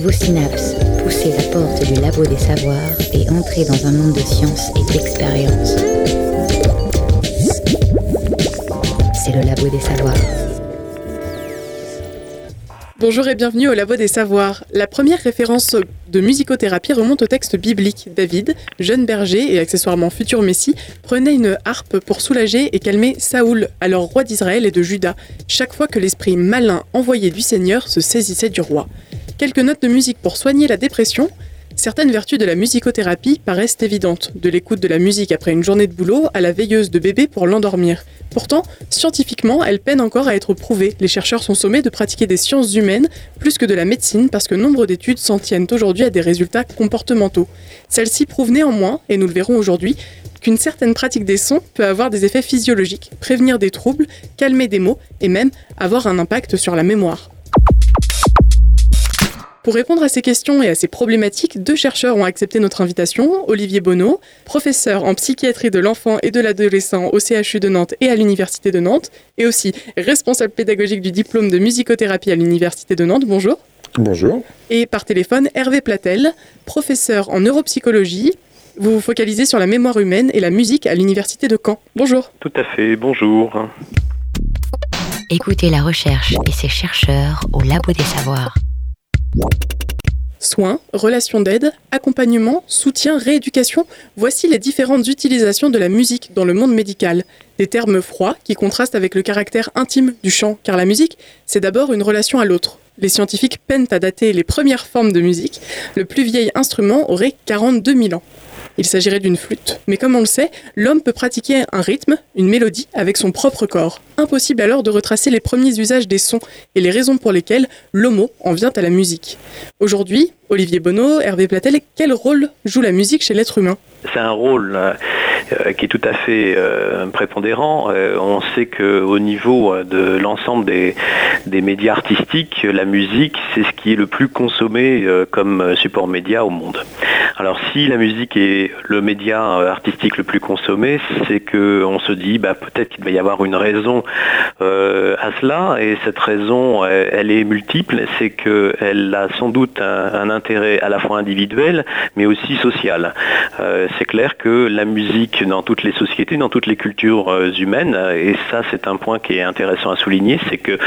vos synapses, poussez la porte du labo des savoirs et entrez dans un monde de science et d'expérience. C'est le labo des savoirs. Bonjour et bienvenue au Labo des Savoirs. La première référence de musicothérapie remonte au texte biblique. David, jeune berger et accessoirement futur messie, prenait une harpe pour soulager et calmer Saoul, alors roi d'Israël et de Juda, chaque fois que l'esprit malin envoyé du Seigneur se saisissait du roi. Quelques notes de musique pour soigner la dépression, Certaines vertus de la musicothérapie paraissent évidentes, de l'écoute de la musique après une journée de boulot à la veilleuse de bébé pour l'endormir. Pourtant, scientifiquement, elle peine encore à être prouvée. Les chercheurs sont sommés de pratiquer des sciences humaines plus que de la médecine parce que nombre d'études s'en tiennent aujourd'hui à des résultats comportementaux. Celles-ci prouvent néanmoins, et nous le verrons aujourd'hui, qu'une certaine pratique des sons peut avoir des effets physiologiques, prévenir des troubles, calmer des maux et même avoir un impact sur la mémoire. Pour répondre à ces questions et à ces problématiques, deux chercheurs ont accepté notre invitation. Olivier Bonneau, professeur en psychiatrie de l'enfant et de l'adolescent au CHU de Nantes et à l'Université de Nantes, et aussi responsable pédagogique du diplôme de musicothérapie à l'Université de Nantes. Bonjour. Bonjour. Et par téléphone, Hervé Platel, professeur en neuropsychologie. Vous vous focalisez sur la mémoire humaine et la musique à l'Université de Caen. Bonjour. Tout à fait, bonjour. Écoutez la recherche et ses chercheurs au Labo des Savoirs. Soins, relations d'aide, accompagnement, soutien, rééducation, voici les différentes utilisations de la musique dans le monde médical. Des termes froids qui contrastent avec le caractère intime du chant, car la musique, c'est d'abord une relation à l'autre. Les scientifiques peinent à dater les premières formes de musique. Le plus vieil instrument aurait 42 000 ans. Il s'agirait d'une flûte. Mais comme on le sait, l'homme peut pratiquer un rythme, une mélodie, avec son propre corps. Impossible alors de retracer les premiers usages des sons et les raisons pour lesquelles l'homo en vient à la musique. Aujourd'hui, Olivier Bonneau, Hervé Platel, quel rôle joue la musique chez l'être humain? C'est un rôle euh, qui est tout à fait euh, prépondérant. Euh, on sait qu'au niveau de l'ensemble des, des, médias artistiques, la musique, c'est ce qui est le plus consommé comme support média au monde. Alors si la musique est le média artistique le plus consommé, c'est qu'on se dit bah, peut-être qu'il va y avoir une raison à cela, et cette raison, elle est multiple, c'est qu'elle a sans doute un, intérêt à la fois individuel, mais aussi social. c'est clair que la musique dans toutes les sociétés, dans toutes les cultures euh, humaines. Et ça, c'est un point qui est intéressant à souligner, c'est que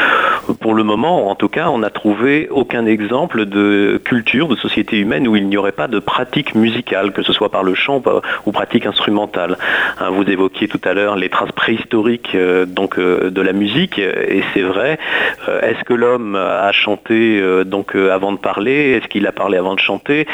pour le moment, en tout cas, on n'a trouvé aucun exemple de culture, de société humaine où il n'y aurait pas de pratique musicale, que ce soit par le chant ou pratique instrumentale. Hein, vous évoquiez tout à l'heure les traces préhistoriques euh, donc, euh, de la musique, et c'est vrai. Est-ce que l'homme a chanté donc avant de parler? Est-ce qu'il a parlé avant de chanter?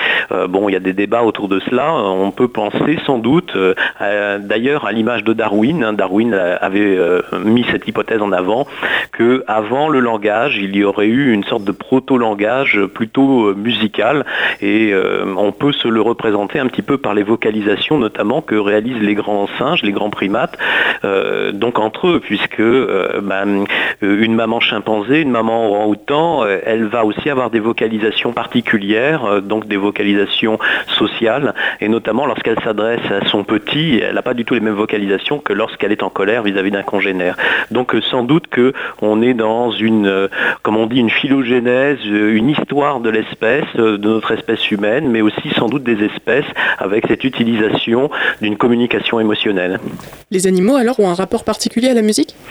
Bon, il y a des débats autour de cela. On peut penser sans doute euh, d'ailleurs, à l'image de Darwin, hein, Darwin avait euh, mis cette hypothèse en avant que avant le langage, il y aurait eu une sorte de proto-langage plutôt euh, musical. Et on peut se le représenter un petit peu par les vocalisations notamment que réalisent les grands singes, les grands primates, donc entre eux, puisque ben, une maman chimpanzé, une maman orang-outan, elle va aussi avoir des vocalisations particulières, donc des vocalisations sociales, et notamment lorsqu'elle s'adresse à son petit, elle n'a pas du tout les mêmes vocalisations que lorsqu'elle est en colère vis-à-vis d'un congénère. Donc euh, sans doute qu'on est dans une, euh, comme on dit, une phylogénèse, euh, une histoire de l'espèce, de notre espèce humaine, mais aussi sans doute des espèces avec cette utilisation d'une communication émotionnelle. Les animaux alors ont un rapport particulier à la musique?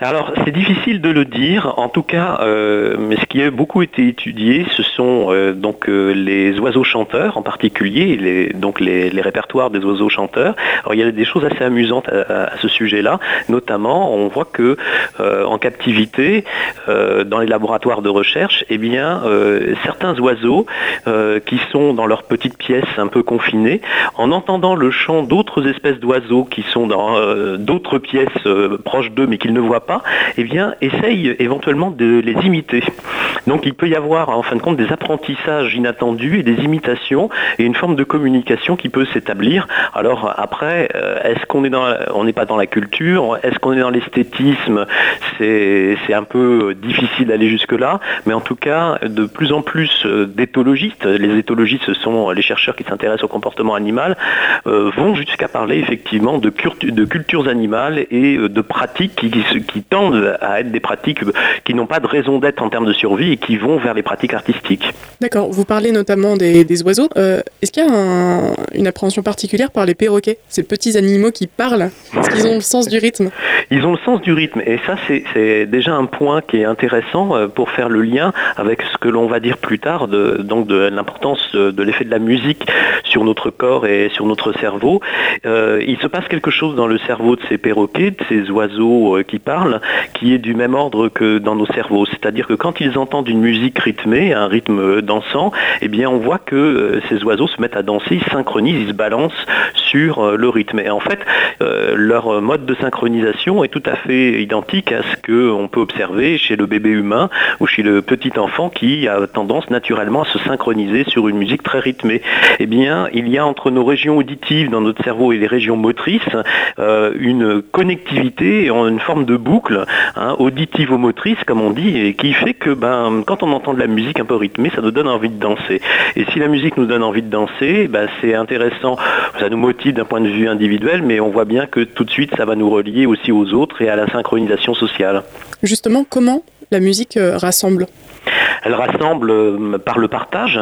alors, c'est difficile de le dire. En tout cas, euh, mais ce qui a beaucoup été étudié, ce sont euh, donc euh, les oiseaux chanteurs, en particulier, les, donc les, répertoires des oiseaux chanteurs. Alors, il y a des choses assez amusantes à, ce sujet-là. Notamment, on voit que en captivité, dans les laboratoires de recherche, eh bien, certains oiseaux qui sont dans leur petite pièce un peu confinée, en entendant le chant d'autres espèces d'oiseaux qui sont dans d'autres pièces proches d'eux, mais qu'ils ne voient pas, eh bien, essaye éventuellement de les imiter. Donc il peut y avoir en fin de compte des apprentissages inattendus et des imitations et une forme de communication qui peut s'établir. Alors après, euh, est-ce qu'on est n'est pas dans la culture, est-ce qu'on est dans l'esthétisme? C'est un peu difficile d'aller jusque là, mais en tout cas, de plus en plus euh, d'éthologistes, les éthologistes ce sont les chercheurs qui s'intéressent au comportement animal, euh, vont jusqu'à parler effectivement de, cultures animales et de pratiques qui tendent à être des pratiques qui n'ont pas de raison d'être en termes de survie et qui vont vers les pratiques artistiques. D'accord, vous parlez notamment des, oiseaux. Euh, est-ce qu'il y a une appréhension particulière par les perroquets, ces petits animaux qui parlent? Est-ce qu'ils ont le sens du rythme? Ils ont le sens du rythme et ça c'est déjà un point qui est intéressant euh, pour faire le lien avec ce que l'on va dire plus tard, de, donc de l'importance de, l'effet de la musique sur notre corps et sur notre cerveau. Euh, il se passe quelque chose dans le cerveau de ces perroquets, de ces oiseaux qui parlent, qui est du même ordre que dans nos cerveaux. C'est-à-dire que quand ils entendent une musique rythmée, un rythme dansant, eh on voit que euh, ces oiseaux se mettent à danser, ils synchronisent, ils se balancent sur euh, le rythme. Et en fait, euh, leur mode de synchronisation est tout à fait identique à ce qu'on peut observer chez le bébé humain ou chez le petit enfant qui a tendance naturellement à se synchroniser sur une musique très rythmée. Eh bien, il y a entre nos régions auditives dans notre cerveau et les régions motrices une connectivité, une forme de boucle hein, auditivo-motrice, comme on dit, et qui fait que ben, quand on entend de la musique un peu rythmée, ça nous donne envie de danser. Et si la musique nous donne envie de danser, ben, c'est intéressant, ça nous d'un point de vue individuel, mais on voit bien que tout de suite, ça va nous relier aussi aux autres et à la synchronisation sociale. Justement, comment la musique euh, rassemble? Elle rassemble euh, par le partage.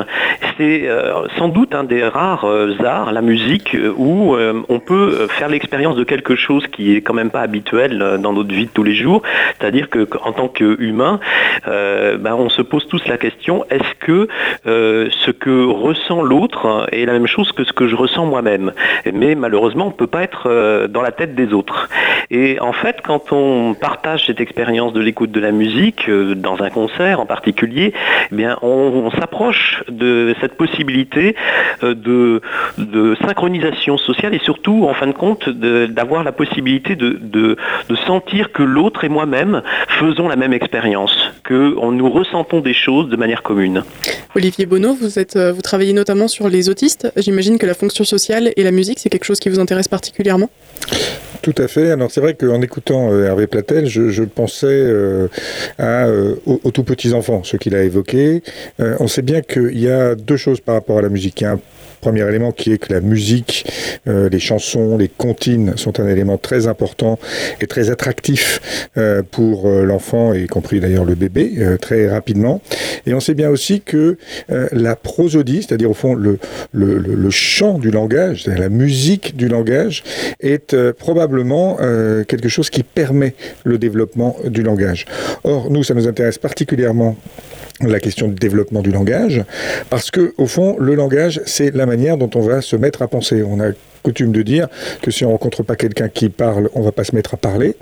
C'est euh, sans doute un des rares euh, arts, la musique, où on peut faire l'expérience de quelque chose qui est quand même pas habituel dans notre vie de tous les jours. C'est-à-dire qu'en tant qu'humain, ben, on se pose tous la question est-ce que ce que ressent l'autre est la même chose que ce que je ressens moi-même? Mais malheureusement, on ne peut pas être dans la tête des autres. Et en fait, quand on partage cette expérience de l'écoute de la musique, dans un concert en particulier, eh bien, on, s'approche de cette possibilité euh, de, synchronisation sociale et surtout, en fin de compte, d'avoir la possibilité de, sentir que l'autre et moi-même faisons la même expérience, que nous ressentons des choses de manière commune. Olivier Bonneau, vous, êtes, euh, vous travaillez notamment sur les autistes. J'imagine que la fonction sociale et la musique, c'est quelque chose qui vous intéresse particulièrement? Tout à fait. Alors c'est vrai qu'en écoutant euh, Hervé Platel, je, pensais euh, à, euh, aux, tout petits enfants, ce qu'il a évoqué. on sait bien qu'il y a deux choses par rapport à la musique. Premier élément qui est que la musique, les chansons, les comptines sont un élément très important et très attractif pour l'enfant, y compris d'ailleurs le bébé, très rapidement. Et on sait bien aussi que la prosodie, c'est-à-dire au fond le, chant du langage, la musique du langage, est probablement euh, quelque chose qui permet le développement du langage. Or, nous, ça nous intéresse particulièrement la question du développement du langage, parce que au fond, le langage, c'est la manière dont on va se mettre à penser. On a coutume de dire que si on rencontre pas quelqu'un qui parle, on va pas se mettre à parler.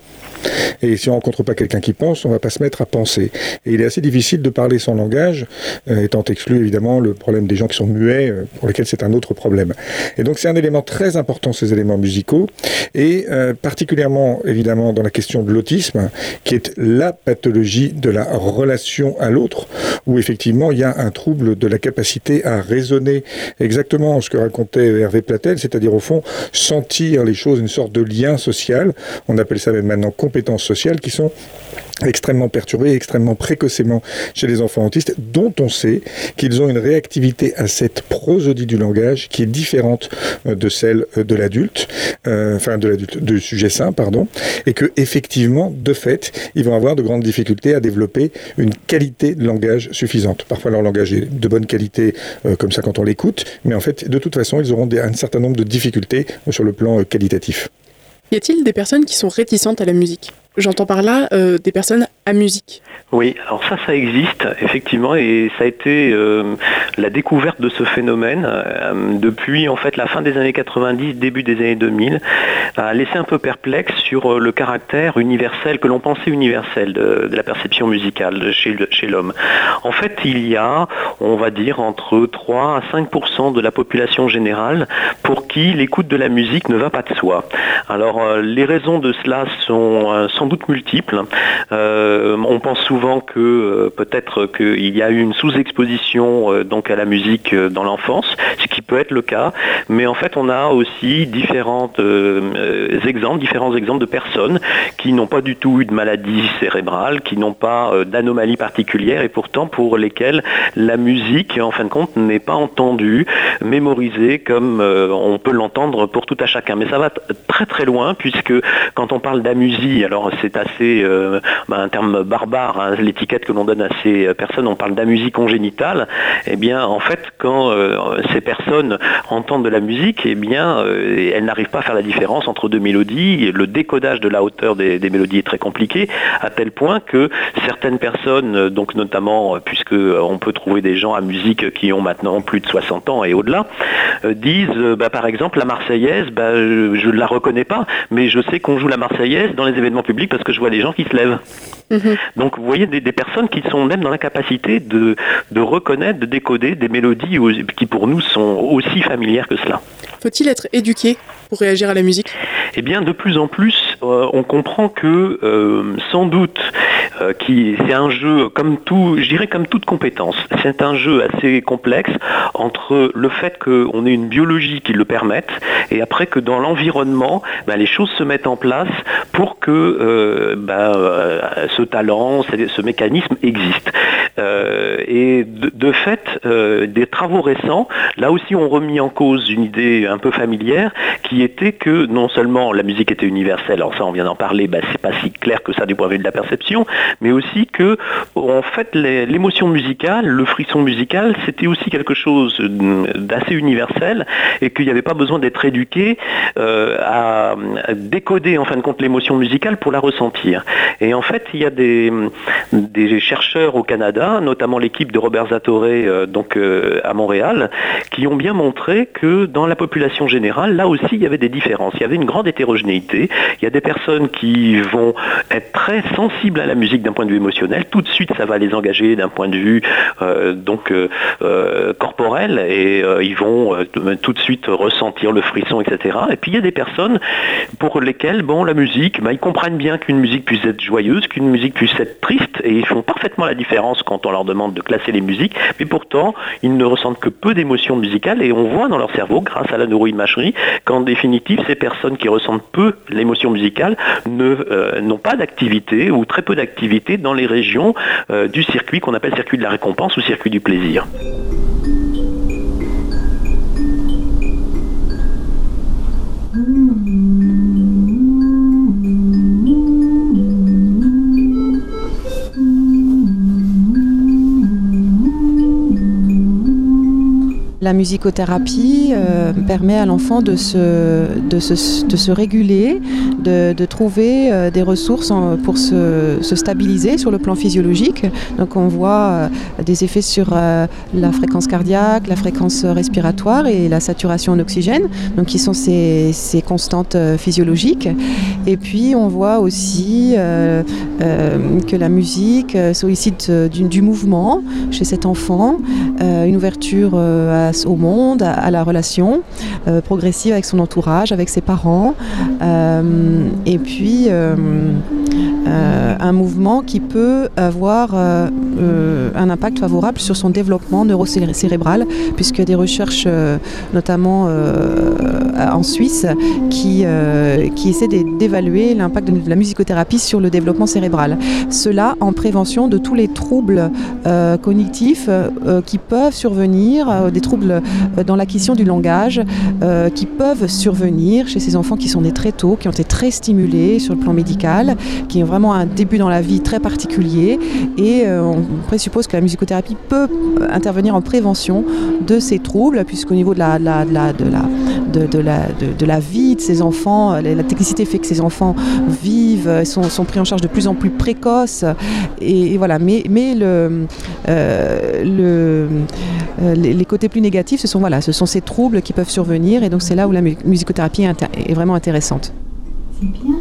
Et si on rencontre pas quelqu'un qui pense, on va pas se mettre à penser. Et il est assez difficile de parler sans langage, euh, étant exclu évidemment le problème des gens qui sont muets, euh, pour lesquels c'est un autre problème. Et donc c'est un élément très important, ces éléments musicaux, et euh, particulièrement évidemment dans la question de l'autisme, qui est la pathologie de la relation à l'autre, où effectivement il y a un trouble de la capacité à raisonner exactement ce que racontait Hervé Platel, c'est-à-dire au fond sentir les choses, une sorte de lien social. On appelle ça même maintenant compétences sociales qui sont extrêmement perturbées, extrêmement précocement chez les enfants autistes, dont on sait qu'ils ont une réactivité à cette prosodie du langage qui est différente euh, de celle euh, de l'adulte, euh, enfin de l'adulte, du sujet sain, pardon, et que effectivement, de fait, ils vont avoir de grandes difficultés à développer une qualité de langage suffisante. Parfois, leur langage est de bonne qualité, comme ça quand on l'écoute, mais en fait, de toute façon, ils auront un certain nombre de difficultés sur le plan qualitatif. Y a-t-il des personnes qui sont réticentes à la musique? J'entends par là euh, des personnes à musique. Oui, alors ça, ça existe effectivement, et ça a été euh, la découverte de ce phénomène euh, depuis en fait la fin des années 90, début des années 2000, a laissé un peu perplexe sur le caractère universel que l'on pensait universel de, la perception musicale chez, l'homme. En fait, il y a, on va dire, entre 3 à 5% de la population générale pour qui l'écoute de la musique ne va pas de soi. Alors, les raisons de cela sont doute multiples. Euh, on pense souvent que peut-être qu'il y a eu une sous-exposition donc à la musique dans l'enfance, ce qui peut être le cas, mais en fait on a aussi différents exemples, différents exemples de personnes qui n'ont pas du tout eu de maladie cérébrale, qui n'ont pas d'anomalies particulières et pourtant pour lesquelles la musique, en fin de compte, n'est pas entendue, mémorisée comme on peut l'entendre pour tout à chacun. Mais ça va très très loin puisque quand on parle d'amusie, alors c'est assez euh, bah, un terme barbare, hein, l'étiquette que l'on donne à ces personnes, on parle d'amusie congénitale. Eh bien, en fait, quand euh, ces personnes entendent de la musique, eh bien, euh, elles n'arrivent pas à faire la différence entre deux mélodies. Le décodage de la hauteur des, mélodies est très compliqué, à tel point que certaines personnes, donc notamment puisque on peut trouver des gens à musique qui ont maintenant plus de 60 ans et au-delà, disent, bah, par exemple, la Marseillaise, bah, je ne la reconnais pas, mais je sais qu'on joue la Marseillaise dans les événements publics parce que je vois les gens qui se lèvent. Mhm. Donc vous voyez des, personnes qui sont même dans la capacité de, de reconnaître, de décoder des mélodies qui pour nous sont aussi familières que cela. Faut-il être éduqué? Réagir à la musique Eh bien, de plus en plus, euh, on comprend que euh, sans doute, euh, c'est un jeu comme tout, je dirais comme toute compétence. C'est un jeu assez complexe entre le fait qu'on ait une biologie qui le permette et après que dans l'environnement, ben, les choses se mettent en place pour que ben, ce talent, ce mécanisme existe. et de, de fait, des travaux récents, là aussi, ont remis en cause une idée un peu familière qui était que non seulement la musique était universelle, alors ça on vient d'en parler, bah, c'est pas si clair que ça du point de vue de la perception, mais aussi que en fait l'émotion musicale, le frisson musical, c'était aussi quelque chose d'assez universel et qu'il n'y avait pas besoin d'être éduqué euh, à, décoder en fin de compte l'émotion musicale pour la ressentir. Et en fait, il y a des, chercheurs au Canada, notamment l'équipe de Robert Zatoré euh, donc euh, à Montréal, qui ont bien montré que dans la population générale, là aussi y avait des différences. Il y avait une grande hétérogénéité. Il y a des personnes qui vont être très sensibles à la musique d'un point de vue émotionnel. Tout de suite, ça va les engager d'un point de vue euh, donc euh, euh, corporel et ils vont tout de suite ressentir le frisson, etc. Et puis il y a des personnes pour lesquelles, bon, la musique, bah, ils comprennent bien qu'une musique puisse être joyeuse, qu'une musique puisse être triste, et ils font parfaitement la différence quand on leur demande de classer les musiques. Mais pourtant, ils ne ressentent que peu d'émotions musicales et on voit dans leur cerveau, grâce à la neuroimagerie, qu'en définitive, ces personnes qui ressentent peu l'émotion musicale euh, n'ont pas d'activité ou très peu d'activité dans les régions euh, du circuit qu'on appelle circuit de la récompense ou circuit du plaisir. La musicothérapie euh, permet à l'enfant de se, réguler, de, trouver euh, des ressources pour se, stabiliser sur le plan physiologique. Donc on voit euh, des effets sur la fréquence cardiaque, la fréquence respiratoire et la saturation en oxygène, donc qui sont ces, constantes physiologiques. Et puis on voit aussi que la musique sollicite du, mouvement chez cet enfant, une ouverture à au monde, à, la relation euh, progressive avec son entourage, avec ses parents, euh, et puis euh, un mouvement qui peut avoir un impact favorable sur son développement neurocérébral, puisque des recherches, notamment en Suisse, qui, qui essaient d'évaluer l'impact de la musicothérapie sur le développement cérébral. Cela en prévention de tous les troubles cognitifs qui peuvent survenir, des troubles euh, dans l'acquisition du langage euh, qui peuvent survenir chez ces enfants qui sont nés très tôt, qui ont été très stimulés sur le plan médical, qui ont vraiment un début dans la vie très particulier. Et euh, on présuppose que la musicothérapie peut intervenir en prévention de ces troubles, puisqu'au niveau de la, de la, de la, de la, de, la, vie de ces enfants, la, technicité fait que ces enfants vivent, sont, sont, pris en charge de plus en plus précoces. Et, voilà, mais, mais le, les, côtés plus négatifs, ce sont, voilà, ce sont ces troubles qui peuvent survenir et donc c'est là où la musicothérapie est, vraiment intéressante. C'est bien.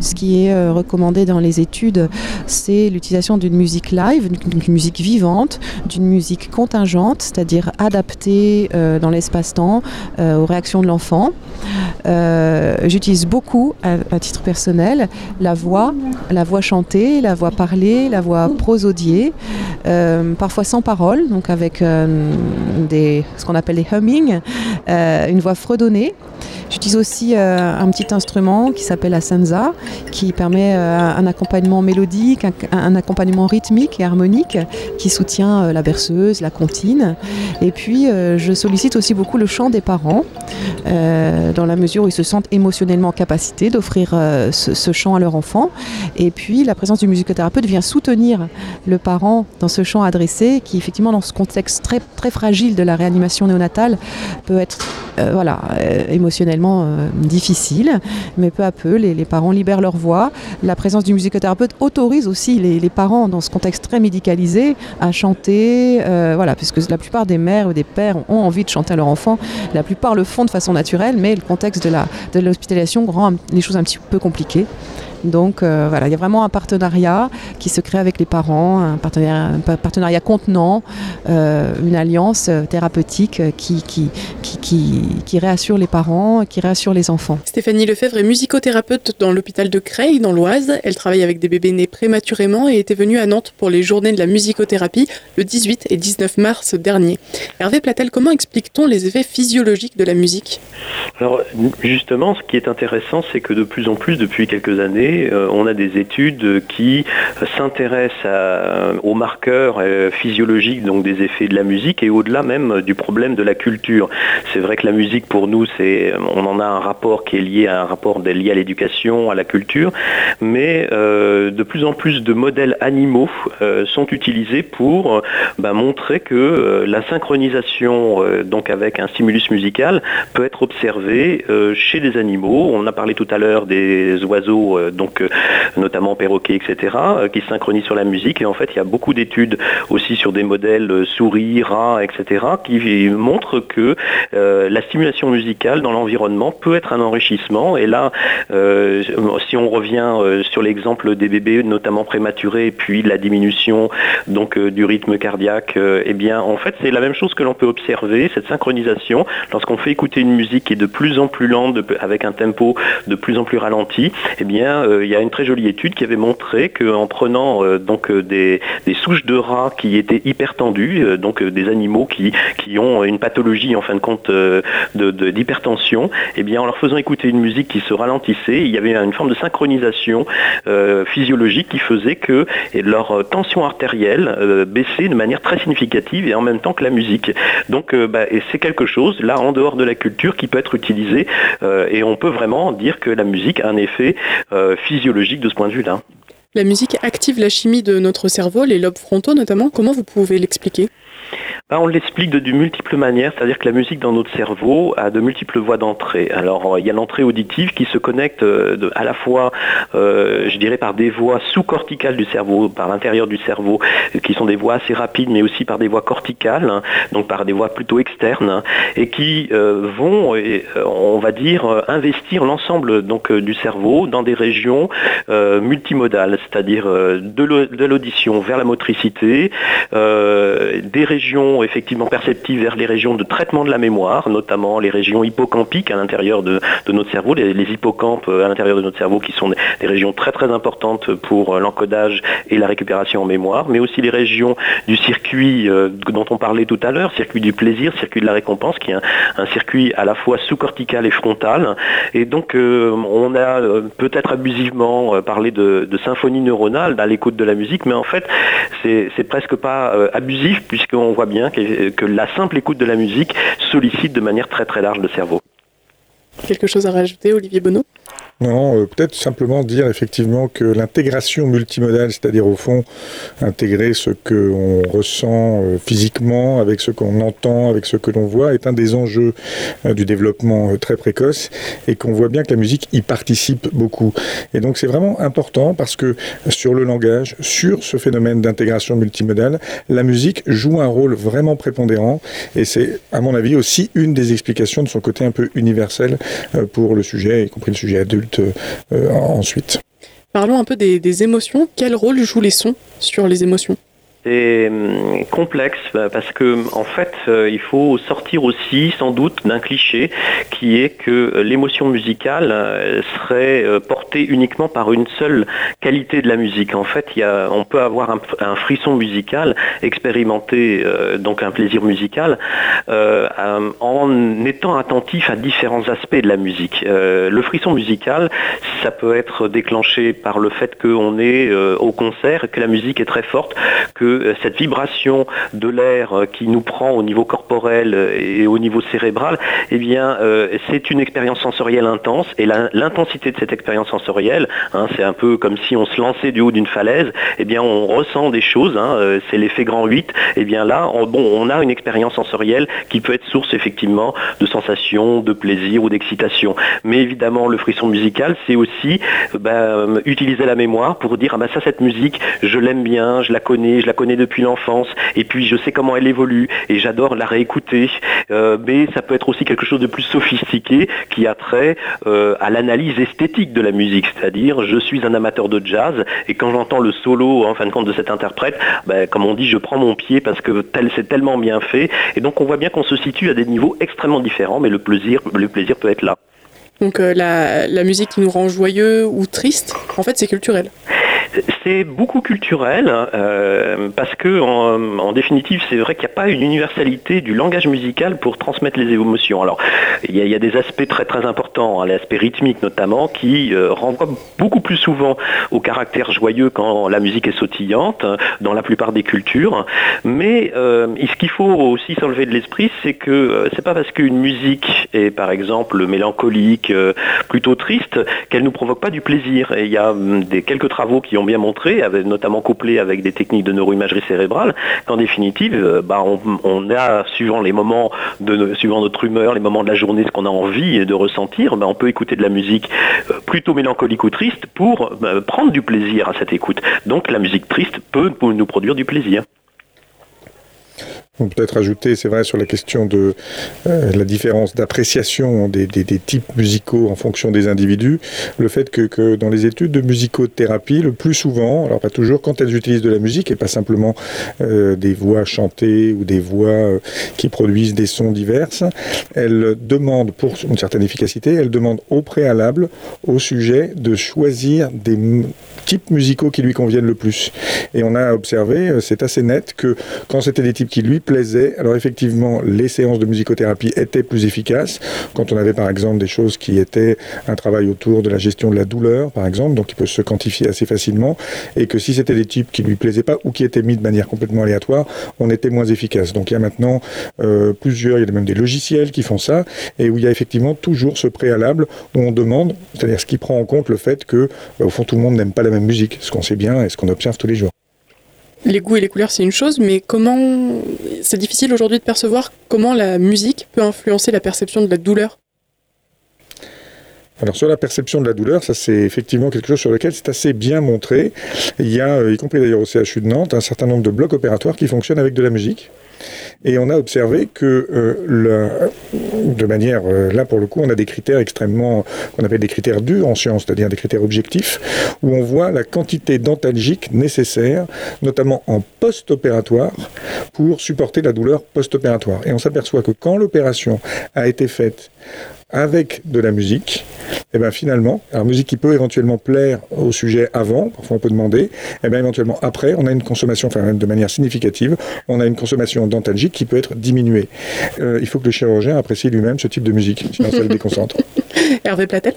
Ce qui est recommandé dans les études, c'est l'utilisation d'une musique live, d'une musique vivante, d'une musique contingente, c'est-à-dire adaptée dans l'espace-temps aux réactions de l'enfant. J'utilise beaucoup, à, titre personnel, la voix, la voix chantée, la voix parlée, la voix prosodiée, parfois sans parole, donc avec des, ce qu'on appelle les humming, une voix fredonnée. J'utilise aussi euh, un petit instrument qui s'appelle la senza, qui permet euh, un accompagnement mélodique, un, accompagnement rythmique et harmonique qui soutient euh, la berceuse, la comptine. Et puis, je sollicite aussi beaucoup le chant des parents, dans la mesure où ils se sentent émotionnellement en capacité d'offrir ce, chant à leur enfant. Et puis, la présence du musicothérapeute vient soutenir le parent dans ce chant adressé, qui effectivement, dans ce contexte très, très fragile de la réanimation néonatale, peut être voilà, émotionnellement euh, difficile, mais peu à peu, les, parents libèrent leur voix. La présence du musicothérapeute autorise aussi les, parents, dans ce contexte très médicalisé, à chanter, euh, voilà, puisque la plupart des mères ou des pères ont envie de chanter à leur enfant. La plupart le font de façon naturelle, mais le contexte de l'hospitalisation rend les choses un petit peu compliquées. Donc euh, voilà, il y a vraiment un partenariat qui se crée avec les parents, un partenariat, contenant, euh, une alliance euh, thérapeutique qui, qui, qui, réassure les parents, qui réassure les enfants. Stéphanie Lefebvre est musicothérapeute dans l'hôpital de Creil, dans l'Oise. Elle travaille avec des bébés nés prématurément et était venue à Nantes pour les journées de la musicothérapie le 18 et 19 mars dernier. Hervé Platel, comment explique-t-on les effets physiologiques de la musique? Alors justement, ce qui est intéressant, c'est que de plus en plus, depuis quelques années, euh, on a des études qui s'intéressent aux marqueurs euh, physiologiques, donc des effets de la musique, et au-delà même du problème de la culture. C'est vrai que la musique, pour nous, on en a un rapport qui est lié à un rapport lié à l'éducation, à la culture, mais euh, de plus en plus de modèles animaux sont utilisés pour bah, montrer que la synchronisation, donc avec un stimulus musical, peut être observée chez des animaux. On a parlé tout à l'heure des oiseaux donc euh, notamment perroquets, etc., euh, qui se synchronisent sur la musique. Et en fait, il y a beaucoup d'études aussi sur des modèles euh, souris, rats, etc., qui montrent que la stimulation musicale dans l'environnement peut être un enrichissement. Et là, si on revient sur l'exemple des bébés, notamment prématurés, puis la diminution donc du rythme cardiaque, eh bien, en fait, c'est la même chose que l'on peut observer, cette synchronisation, lorsqu'on fait écouter une musique qui est de plus en plus lente, avec un tempo de plus en plus ralenti, eh bien, euh, il y a une très jolie étude qui avait montré qu'en prenant euh, donc euh, des, souches de rats qui étaient hyper tendues, donc des animaux qui, qui ont une pathologie en fin de compte d'hypertension, eh bien en leur faisant écouter une musique qui se ralentissait, il y avait une forme de synchronisation physiologique qui faisait que leur tension artérielle baissait de manière très significative et en même temps que la musique. Donc bah, c'est quelque chose, là, en dehors de la culture, qui peut être utilisé et on peut vraiment dire que la musique a un effet physiologique de ce point de vue-là. La musique active la chimie de notre cerveau, les lobes frontaux notamment. Comment vous pouvez l'expliquer? On l'explique de, multiples manières, c'est-à-dire que la musique dans notre cerveau a de multiples voies d'entrée. Alors euh, il y a l'entrée auditive qui se connecte euh, à la fois, euh, je dirais, par des voies sous-corticales du cerveau, par l'intérieur du cerveau, qui sont des voies assez rapides, mais aussi par des voies corticales, hein, donc par des voies plutôt externes, hein, et qui vont, on va dire, investir l'ensemble donc du cerveau dans des régions multimodales, c'est-à-dire de l'audition vers la motricité, des régions effectivement perceptives vers les régions de traitement de la mémoire, notamment les régions hippocampiques à l'intérieur de, notre cerveau, les, hippocampes euh, à l'intérieur de notre cerveau qui sont des, régions très très importantes pour euh, l'encodage et la récupération en mémoire, mais aussi les régions du circuit euh, dont on parlait tout à l'heure, circuit du plaisir, circuit de la récompense, qui est un, circuit à la fois sous-cortical et frontal. Et donc on a peut-être abusivement parlé de, symphonie neuronale à l'écoute de la musique, mais en fait c'est presque pas abusif puisqu'on voit bien que, la simple écoute de la musique sollicite de manière très très large le cerveau. Quelque chose à rajouter, Olivier Bonneau? Non, euh, peut-être simplement dire effectivement que l'intégration multimodale, c'est-à-dire au fond intégrer ce qu'on ressent euh, physiquement avec ce qu'on entend, avec ce que l'on voit, est un des enjeux euh, du développement très précoce et qu'on voit bien que la musique y participe beaucoup. Et donc c'est vraiment important parce que sur le langage, sur ce phénomène d'intégration multimodale, la musique joue un rôle vraiment prépondérant et c'est à mon avis aussi une des explications de son côté un peu universel pour le sujet, y compris le sujet adulte euh, ensuite. Parlons un peu des émotions. Quel rôle jouent les sons sur les émotions? C'est hum, complexe bah, parce que en fait, euh, il faut sortir aussi sans doute d'un cliché qui est que l'émotion musicale euh, serait euh, portée uniquement par une seule qualité de la musique. En fait, on peut avoir un, frisson musical, expérimenter donc un plaisir musical en étant attentif à différents aspects de la musique. le frisson musical, ça peut être déclenché par le fait qu'on est au concert, que la musique est très forte, que euh, cette vibration de l'air euh, qui nous prend au niveau corporel euh, et au niveau cérébral, eh bien, c'est une expérience sensorielle intense. Et l'intensité de cette expérience sensorielle, hein, c'est un peu comme si on se lançait du haut d'une falaise. Eh bien, on ressent des choses. Hein, c'est l'effet grand 8. Eh bien là, on, bon, on a une expérience sensorielle qui peut être source effectivement de sensations, de plaisir ou d'excitation. Mais évidemment, le frisson musical, c'est aussi ben, utiliser la mémoire pour dire ah ben ça, cette musique, je l'aime bien, je la connais, je la connais depuis l'enfance, et puis je sais comment elle évolue, et j'adore la réécouter. Euh, mais ça peut être aussi quelque chose de plus sophistiqué qui a trait euh, à l'analyse esthétique de la musique, c'est-à-dire je suis un amateur de jazz, et quand j'entends le solo en fin de compte de cet interprète, ben, comme on dit, je prends mon pied parce que tel, c'est tellement bien fait, et donc on voit bien qu'on se situe à des niveaux extrêmement différents, mais le plaisir, le plaisir peut être là. Donc euh, la, la, musique qui nous rend joyeux ou triste, en fait, c'est culturel. C'est beaucoup culturel euh, parce que en, définitive, c'est vrai qu'il n'y a pas une universalité du langage musical pour transmettre les émotions. Alors, il y, a, des aspects très très importants, hein, l'aspect rythmique notamment, qui euh, renvoie beaucoup plus souvent au caractère joyeux quand la musique est sautillante dans la plupart des cultures. Mais euh, ce qu'il faut aussi s'enlever de l'esprit, c'est que c'est pas parce qu'une musique est par exemple mélancolique, plutôt triste, qu'elle nous provoque pas du plaisir. Et il y a hum, quelques travaux qui ont bien montré, notamment couplé avec des techniques de neuroimagerie cérébrale, qu'en définitive, euh, bah, on, a, suivant les moments, de, suivant notre humeur, les moments de la journée, ce qu'on a envie de ressentir, bah, on peut écouter de la musique euh, plutôt mélancolique ou triste pour bah, prendre du plaisir à cette écoute. Donc la musique triste peut nous produire du plaisir. Peut-être ajouter, c'est vrai, sur la question de euh, la différence d'appréciation des, types musicaux en fonction des individus, le fait que, dans les études de musicothérapie, le plus souvent, alors pas toujours, quand elles utilisent de la musique et pas simplement euh, des voix chantées ou des voix euh, qui produisent des sons divers, elles demandent, pour une certaine efficacité, elles demandent au préalable au sujet de choisir des types musicaux qui lui conviennent le plus. Et on a observé, c'est assez net, que quand c'était des types qui lui plaisait. Alors effectivement, les séances de musicothérapie étaient plus efficaces quand on avait par exemple des choses qui étaient un travail autour de la gestion de la douleur, par exemple, donc qui peut se quantifier assez facilement, et que si c'était des types qui lui plaisaient pas ou qui étaient mis de manière complètement aléatoire, on était moins efficace. Donc il y a maintenant euh, plusieurs, il y a même des logiciels qui font ça, et où il y a effectivement toujours ce préalable où on demande, c'est-à-dire ce qui prend en compte le fait que, bah, au fond, tout le monde n'aime pas la même musique, ce qu'on sait bien et ce qu'on observe tous les jours les goûts et les couleurs, c'est une chose, mais comment. C'est difficile aujourd'hui de percevoir comment la musique peut influencer la perception de la douleur alors sur la perception de la douleur, ça c'est effectivement quelque chose sur lequel c'est assez bien montré. Il y a, euh, y compris d'ailleurs au CHU de Nantes, un certain nombre de blocs opératoires qui fonctionnent avec de la musique. Et on a observé que, euh, de manière, euh, là pour le coup, on a des critères extrêmement, qu'on appelle des critères durs en science, c'est-à-dire des critères objectifs, où on voit la quantité d'antalgiques nécessaire, notamment en post-opératoire, pour supporter la douleur post-opératoire. Et on s'aperçoit que quand l'opération a été faite avec de la musique, et eh bien finalement, alors musique qui peut éventuellement plaire au sujet avant, parfois on peut demander, et eh bien éventuellement après, on a une consommation, enfin de manière significative, on a une consommation d'antalgique qui peut être diminuée. Euh, il faut que le chirurgien apprécie lui-même ce type de musique, sinon ça le déconcentre. Hervé Platel?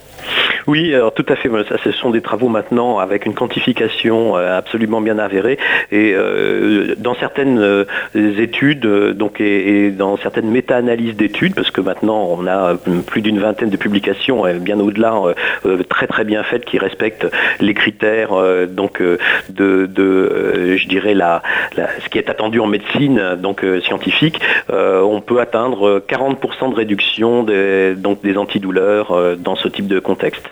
Oui, alors tout à fait. Ça, ce sont des travaux maintenant avec une quantification euh, absolument bien avérée. Et euh, dans certaines euh, études, donc et, dans certaines méta-analyses d'études, parce que maintenant on a plus d'une vingtaine de publications, bien au-delà, très très bien faites, qui respectent les critères donc de, je dirais la, ce qui est attendu en médecine, donc scientifique. on peut atteindre 40% de réduction des, donc des antidouleurs dans ce type de contexte.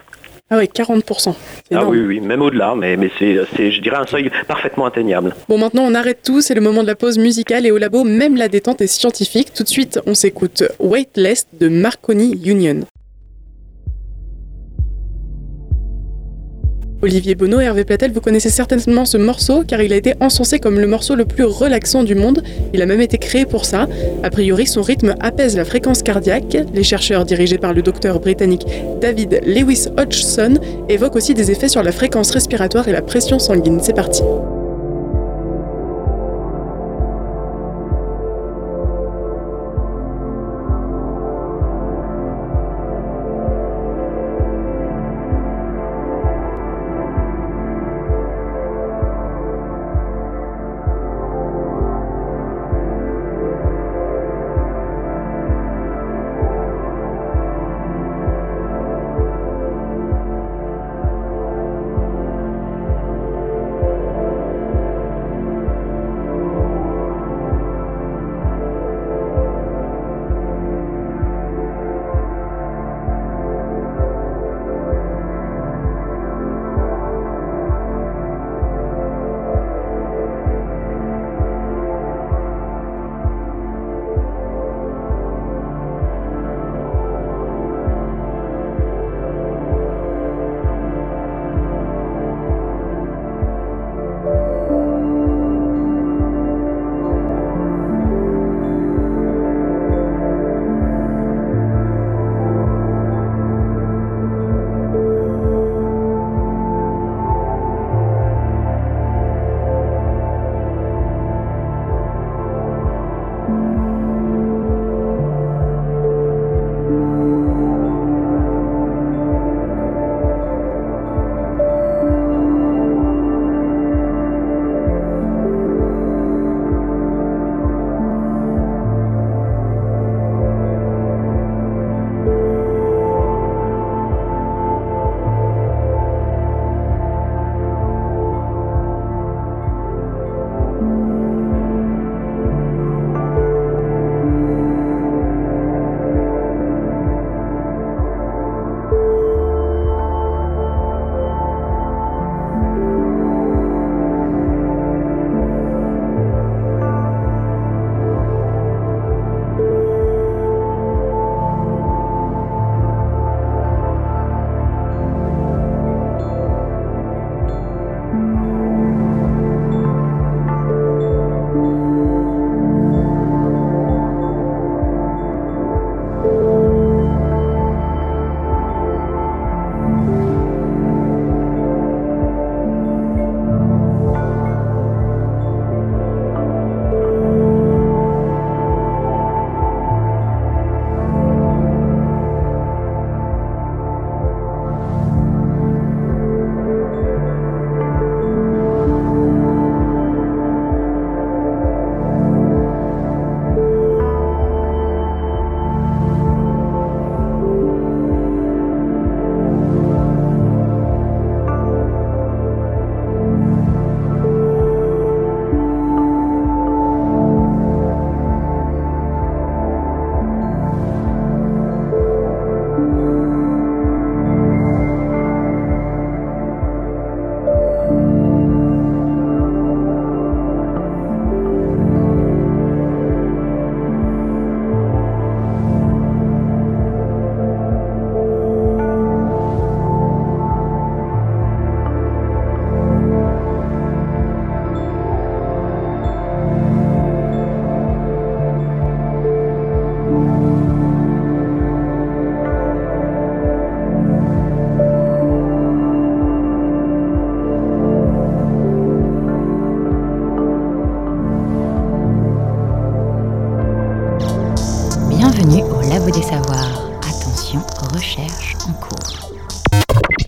Ah oui, 40%. Ah oui, oui, même au-delà, mais, mais c'est, je dirais, un seuil parfaitement atteignable. Bon, maintenant, on arrête tout, c'est le moment de la pause musicale et au labo, même la détente est scientifique. Tout de suite, on s'écoute Weightless de Marconi Union. Olivier Bonneau et Hervé Platel, vous connaissez certainement ce morceau car il a été encensé comme le morceau le plus relaxant du monde. Il a même été créé pour ça. A priori, son rythme apaise la fréquence cardiaque. Les chercheurs dirigés par le docteur britannique David Lewis Hodgson évoquent aussi des effets sur la fréquence respiratoire et la pression sanguine. C'est parti.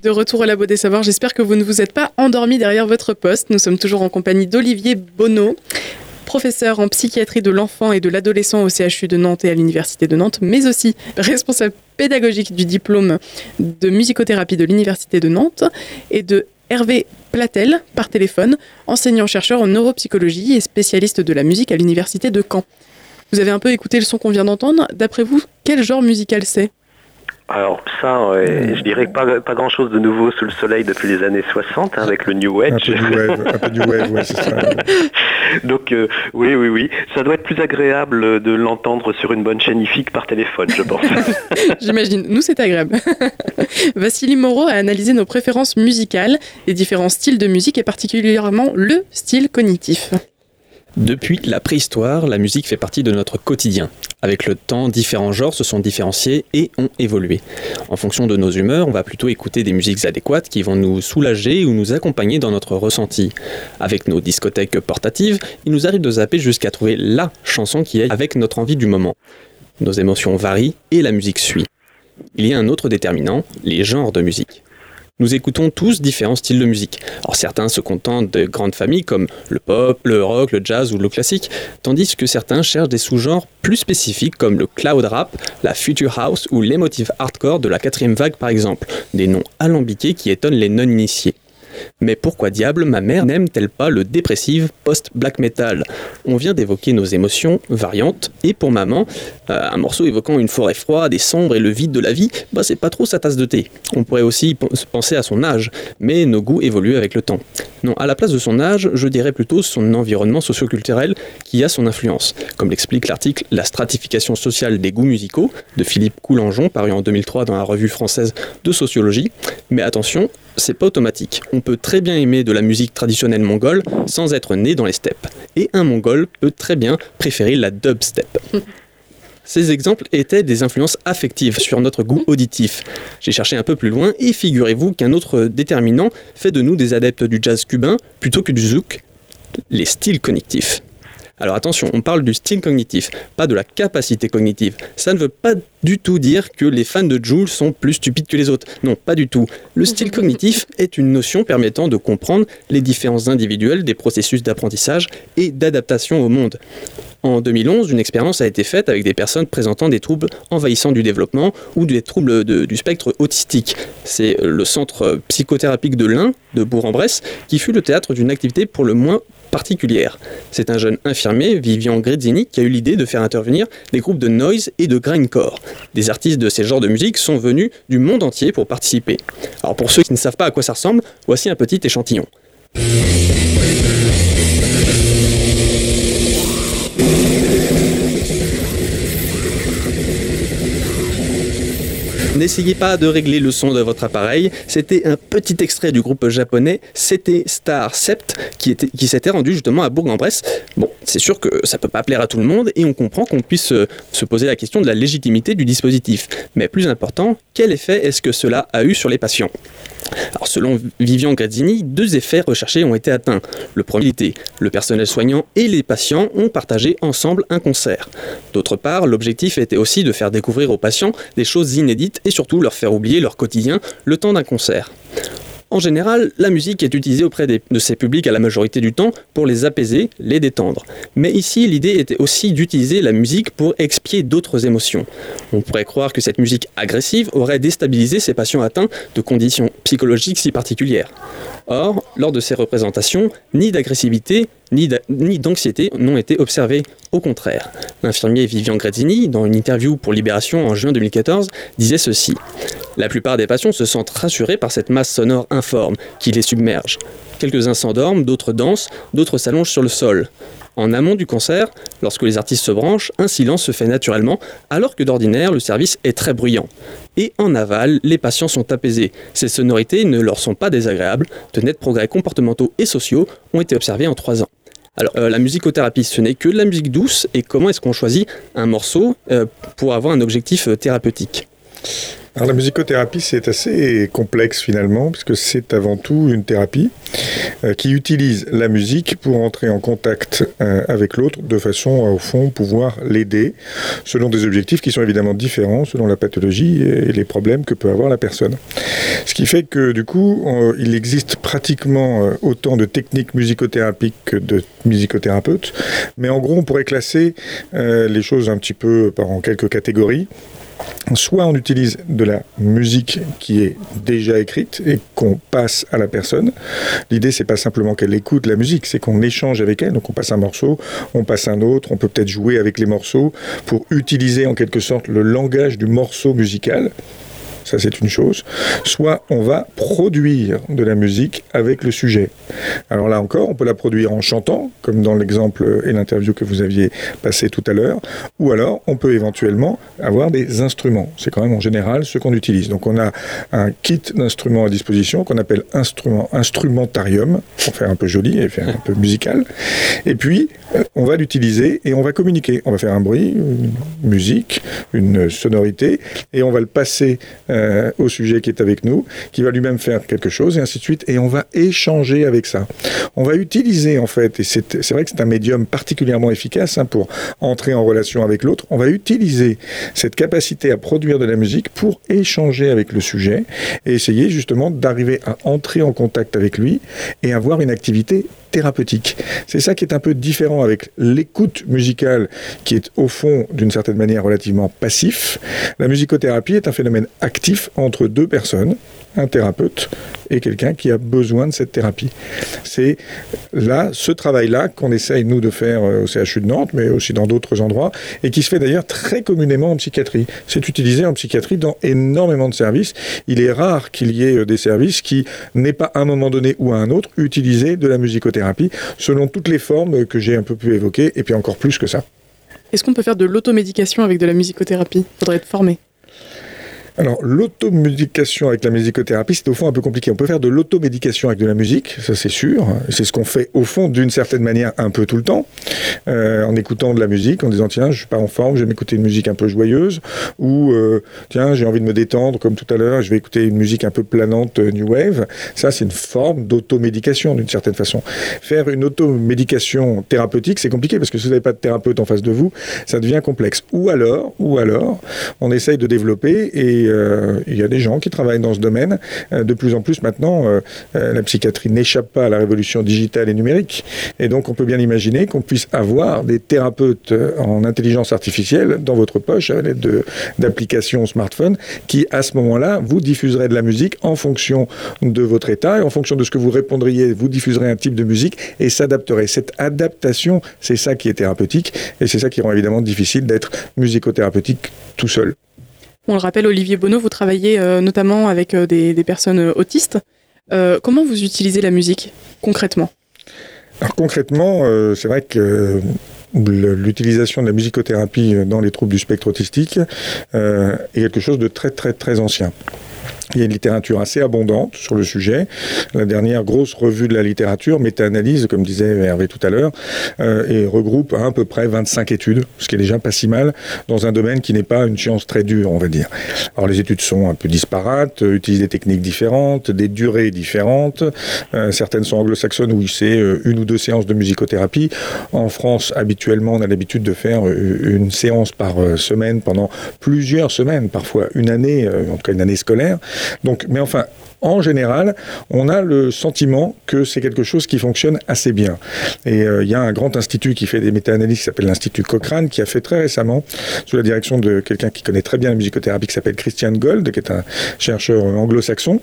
De retour au Labo des Savoirs. J'espère que vous ne vous êtes pas endormi derrière votre poste. Nous sommes toujours en compagnie d'Olivier Bonneau, professeur en psychiatrie de l'enfant et de l'adolescent au CHU de Nantes et à l'Université de Nantes, mais aussi responsable pédagogique du diplôme de musicothérapie de l'Université de Nantes et de Hervé Platel par téléphone, enseignant-chercheur en neuropsychologie et spécialiste de la musique à l'Université de Caen. Vous avez un peu écouté le son qu'on vient d'entendre. D'après vous, quel genre musical c'est? Alors ça, je dirais pas, pas grand-chose de nouveau sous le soleil depuis les années 60 hein, avec le New Age. Un peu New Wave, un peu new wave c'est ça. Donc euh, oui, oui, oui. Ça doit être plus agréable de l'entendre sur une bonne chaîne IFIC par téléphone, je pense. J'imagine. Nous, c'est agréable. Vassili Moreau a analysé nos préférences musicales, les différents styles de musique et particulièrement le style cognitif. Depuis la préhistoire, la musique fait partie de notre quotidien. Avec le temps, différents genres se sont différenciés et ont évolué. En fonction de nos humeurs, on va plutôt écouter des musiques adéquates qui vont nous soulager ou nous accompagner dans notre ressenti. Avec nos discothèques portatives, il nous arrive de zapper jusqu'à trouver LA chanson qui est avec notre envie du moment. Nos émotions varient et la musique suit. Il y a un autre déterminant, les genres de musique. Nous écoutons tous différents styles de musique. Alors certains se contentent de grandes familles comme le pop, le rock, le jazz ou le classique, tandis que certains cherchent des sous-genres plus spécifiques comme le cloud rap, la future house ou l'émotive hardcore de la quatrième vague par exemple, des noms alambiqués qui étonnent les non-initiés. Mais pourquoi diable ma mère n'aime-t-elle pas le dépressive post-black metal? On vient d'évoquer nos émotions variantes, et pour maman, euh, un morceau évoquant une forêt froide et sombre et le vide de la vie, bah c'est pas trop sa tasse de thé. On pourrait aussi penser à son âge, mais nos goûts évoluent avec le temps. Non, à la place de son âge, je dirais plutôt son environnement socioculturel qui a son influence, comme l'explique l'article La stratification sociale des goûts musicaux de Philippe Coulangeon, paru en 2003 dans la revue française de sociologie. Mais attention, c'est pas automatique. On peut très bien aimer de la musique traditionnelle mongole sans être né dans les steppes. Et un mongol peut très bien préférer la dubstep. Ces exemples étaient des influences affectives sur notre goût auditif. J'ai cherché un peu plus loin et figurez-vous qu'un autre déterminant fait de nous des adeptes du jazz cubain plutôt que du zouk, les styles cognitifs. Alors attention, on parle du style cognitif, pas de la capacité cognitive. Ça ne veut pas du tout dire que les fans de Joule sont plus stupides que les autres. Non, pas du tout. Le style cognitif est une notion permettant de comprendre les différences individuelles des processus d'apprentissage et d'adaptation au monde. En 2011, une expérience a été faite avec des personnes présentant des troubles envahissants du développement ou des troubles du spectre autistique. C'est le centre psychothérapique de l'Ain, de Bourg-en-Bresse, qui fut le théâtre d'une activité pour le moins particulière. C'est un jeune infirmier, Vivian Grezzini, qui a eu l'idée de faire intervenir des groupes de noise et de grindcore. Des artistes de ces genres de musique sont venus du monde entier pour participer. Alors pour ceux qui ne savent pas à quoi ça ressemble, voici un petit échantillon. N'essayez pas de régler le son de votre appareil. C'était un petit extrait du groupe japonais C'était Star Sept qui, s'était rendu justement à Bourg-en-Bresse. Bon, c'est sûr que ça peut pas plaire à tout le monde et on comprend qu'on puisse euh, se poser la question de la légitimité du dispositif. Mais plus important, quel effet est-ce que cela a eu sur les patients? Alors, selon Vivian Grazzini, deux effets recherchés ont été atteints. Le premier était le personnel soignant et les patients ont partagé ensemble un concert. D'autre part, l'objectif était aussi de faire découvrir aux patients des choses inédites surtout leur faire oublier leur quotidien le temps d'un concert. En général, la musique est utilisée auprès de ces publics à la majorité du temps pour les apaiser, les détendre. Mais ici, l'idée était aussi d'utiliser la musique pour expier d'autres émotions. On pourrait croire que cette musique agressive aurait déstabilisé ces patients atteints de conditions psychologiques si particulières. Or, lors de ces représentations, ni d'agressivité ni d'anxiété n'ont été observées. Au contraire, l'infirmier Vivian Grazzini, dans une interview pour Libération en juin 2014, disait ceci. La plupart des patients se sentent rassurés par cette masse sonore informe qui les submerge. Quelques-uns s'endorment, d'autres dansent, d'autres s'allongent sur le sol. En amont du concert, lorsque les artistes se branchent, un silence se fait naturellement, alors que d'ordinaire, le service est très bruyant. Et en aval, les patients sont apaisés. Ces sonorités ne leur sont pas désagréables. De nets progrès comportementaux et sociaux ont été observés en trois ans. Alors, euh, la musicothérapie, ce n'est que de la musique douce. Et comment est-ce qu'on choisit un morceau euh, pour avoir un objectif euh, thérapeutique? La musicothérapie, c'est assez complexe finalement, puisque c'est avant tout une thérapie qui utilise la musique pour entrer en contact avec l'autre de façon à, au fond, pouvoir l'aider, selon des objectifs qui sont évidemment différents selon la pathologie et les problèmes que peut avoir la personne. Ce qui fait que du coup, il existe pratiquement autant de techniques musicothérapiques que de musicothérapeutes, mais en gros, on pourrait classer les choses un petit peu en quelques catégories. Soit on utilise de la musique qui est déjà écrite et qu'on passe à la personne. L'idée, c'est pas simplement qu'elle écoute la musique, c'est qu'on échange avec elle. Donc on passe un morceau, on passe un autre, on peut peut-être jouer avec les morceaux pour utiliser en quelque sorte le langage du morceau musical ça c'est une chose, soit on va produire de la musique avec le sujet. Alors là encore, on peut la produire en chantant, comme dans l'exemple et l'interview que vous aviez passé tout à l'heure, ou alors on peut éventuellement avoir des instruments. C'est quand même en général ce qu'on utilise. Donc on a un kit d'instruments à disposition qu'on appelle instrument, instrumentarium, pour faire un peu joli et faire un peu musical. Et puis, on va l'utiliser et on va communiquer. On va faire un bruit, une musique, une sonorité, et on va le passer euh, au sujet qui est avec nous, qui va lui-même faire quelque chose, et ainsi de suite, et on va échanger avec ça. On va utiliser, en fait, et c'est vrai que c'est un médium particulièrement efficace hein, pour entrer en relation avec l'autre, on va utiliser cette capacité à produire de la musique pour échanger avec le sujet et essayer justement d'arriver à entrer en contact avec lui et avoir une activité thérapeutique. C'est ça qui est un peu différent avec l'écoute musicale qui est au fond d'une certaine manière relativement passif. La musicothérapie est un phénomène actif entre deux personnes, un thérapeute et quelqu'un qui a besoin de cette thérapie. C'est là, ce travail-là qu'on essaye, nous, de faire euh, au CHU de Nantes, mais aussi dans d'autres endroits, et qui se fait d'ailleurs très communément en psychiatrie. C'est utilisé en psychiatrie dans énormément de services. Il est rare qu'il y ait euh, des services qui n'aient pas à un moment donné ou à un autre utilisé de la musicothérapie, selon toutes les formes que j'ai un peu pu évoquer, et puis encore plus que ça. Est-ce qu'on peut faire de l'automédication avec de la musicothérapie? Il faudrait être formé. Alors, l'automédication avec la musicothérapie, c'est au fond un peu compliqué. On peut faire de l'automédication avec de la musique, ça c'est sûr. C'est ce qu'on fait au fond d'une certaine manière un peu tout le temps, euh, en écoutant de la musique, en disant tiens, je suis pas en forme, je vais m'écouter une musique un peu joyeuse, ou euh, tiens, j'ai envie de me détendre comme tout à l'heure, je vais écouter une musique un peu planante euh, new wave. Ça, c'est une forme d'automédication d'une certaine façon. Faire une automédication thérapeutique, c'est compliqué parce que si vous n'avez pas de thérapeute en face de vous, ça devient complexe. Ou alors, ou alors, on essaye de développer et euh, il y a des gens qui travaillent dans ce domaine. Euh, de plus en plus maintenant, euh, la psychiatrie n'échappe pas à la révolution digitale et numérique. Et donc on peut bien imaginer qu'on puisse avoir des thérapeutes en intelligence artificielle dans votre poche à l'aide d'applications smartphone qui, à ce moment-là, vous diffuseraient de la musique en fonction de votre état et en fonction de ce que vous répondriez, vous diffuserez un type de musique et s'adapterait. Cette adaptation, c'est ça qui est thérapeutique et c'est ça qui rend évidemment difficile d'être musicothérapeutique tout seul. On le rappelle, Olivier Bonneau, vous travaillez euh, notamment avec euh, des, personnes euh, autistes. comment vous utilisez la musique concrètement? Alors concrètement, c'est vrai que l'utilisation de la musicothérapie dans les troubles du spectre autistique est quelque chose de très très très ancien. Il y a une littérature assez abondante sur le sujet. La dernière grosse revue de la littérature, méta-analyse, comme disait Hervé tout à l'heure, euh, et regroupe à, peu près 25 études, ce qui est déjà pas si mal, dans un domaine qui n'est pas une science très dure, on va dire. Alors les études sont un peu disparates, euh, utilisent des techniques différentes, des durées différentes. Euh, certaines sont anglo-saxonnes où c'est une ou deux séances de musicothérapie. En France, habituellement, on a l'habitude de faire une séance par semaine pendant plusieurs semaines, parfois une année, en tout cas une année scolaire. Donc, mais enfin, en général, on a le sentiment que c'est quelque chose qui fonctionne assez bien. Et euh, il y a un grand institut qui fait des méta-analyses qui s'appelle l'Institut Cochrane, qui a fait très récemment, sous la direction de quelqu'un qui connaît très bien la musicothérapie, qui s'appelle Christian Gold, qui est un chercheur anglo-saxon,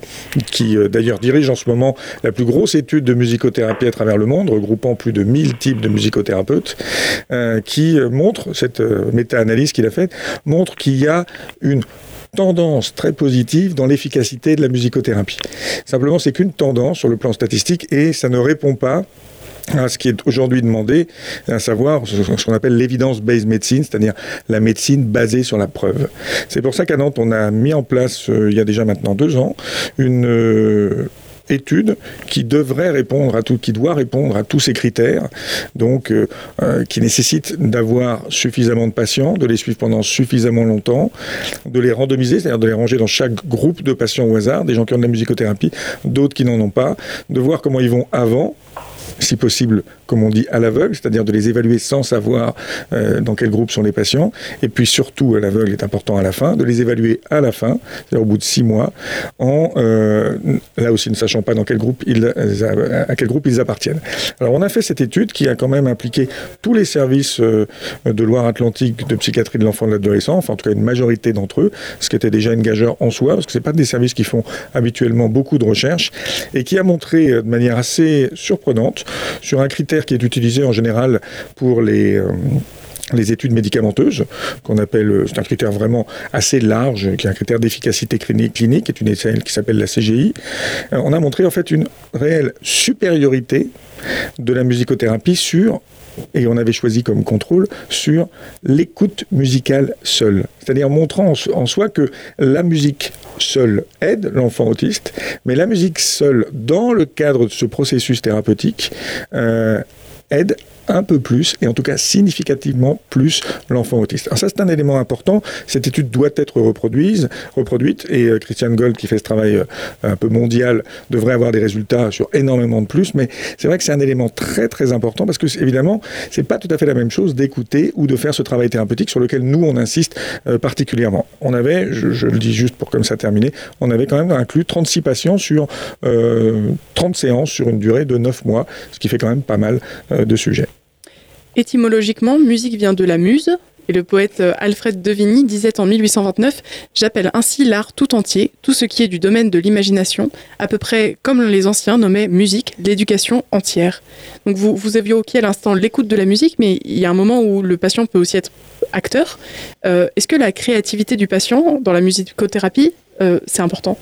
qui euh, d'ailleurs dirige en ce moment la plus grosse étude de musicothérapie à travers le monde, regroupant plus de 1000 types de musicothérapeutes, euh, qui montre, cette méta-analyse qu'il a faite, montre qu'il y a une tendance très positive dans l'efficacité de la musicothérapie. Simplement, c'est qu'une tendance sur le plan statistique et ça ne répond pas à ce qui est aujourd'hui demandé, à savoir ce qu'on appelle l'évidence-based medicine, c'est-à-dire la médecine basée sur la preuve. C'est pour ça qu'à Nantes, on a mis en place, euh, il y a déjà maintenant deux ans, une... Euh, étude qui devrait répondre à tout, qui doit répondre à tous ces critères, donc euh, euh, qui nécessite d'avoir suffisamment de patients, de les suivre pendant suffisamment longtemps, de les randomiser, c'est-à-dire de les ranger dans chaque groupe de patients au hasard, des gens qui ont de la musicothérapie, d'autres qui n'en ont pas, de voir comment ils vont avant, si possible comme on dit, à l'aveugle, c'est-à-dire de les évaluer sans savoir euh, dans quel groupe sont les patients, et puis surtout à l'aveugle est important à la fin, de les évaluer à la fin, c'est-à-dire au bout de six mois, en euh, là aussi ne sachant pas dans quel groupe ils, euh, à quel groupe ils appartiennent. Alors on a fait cette étude qui a quand même impliqué tous les services de Loire-Atlantique de psychiatrie de l'enfant et de l'adolescent, enfin en tout cas une majorité d'entre eux, ce qui était déjà une gageur en soi, parce que c'est pas des services qui font habituellement beaucoup de recherches, et qui a montré de manière assez surprenante sur un critère qui est utilisé en général pour les, euh, études médicamenteuses, qu'on appelle, c'est un critère vraiment assez large, qui est un critère d'efficacité clinique, une qui s'appelle la CGI. on a montré en fait une réelle supériorité de la musicothérapie sur et on avait choisi comme contrôle sur l'écoute musicale seule. C'est-à-dire montrant en soi que la musique seule aide l'enfant autiste, mais la musique seule, dans le cadre de ce processus thérapeutique, euh, aide un peu plus, et en tout cas significativement plus, l'enfant autiste. Alors ça, c'est un élément important. Cette étude doit être reproduite, reproduite et euh, Christian Gold, qui fait ce travail euh, un peu mondial, devrait avoir des résultats sur énormément de plus. Mais c'est vrai que c'est un élément très très important parce que évidemment, c'est pas tout à fait la même chose d'écouter ou de faire ce travail thérapeutique sur lequel nous on insiste euh, particulièrement. On avait, je, le dis juste pour comme ça terminer, on avait quand même inclus 36 patients sur 30 séances sur une durée de 9 mois, ce qui fait quand même pas mal de sujets. Étymologiquement, musique vient de la muse, et le poète euh, Alfred de Vigny disait en 1829 J'appelle ainsi l'art tout entier, tout ce qui est du domaine de l'imagination, à peu près comme les anciens nommaient musique, l'éducation entière. Donc vous, vous évoquiez à l'instant l'écoute de la musique, mais il y a un moment où le patient peut aussi être acteur. Euh, est-ce que la créativité du patient dans la musicothérapie euh, c'est important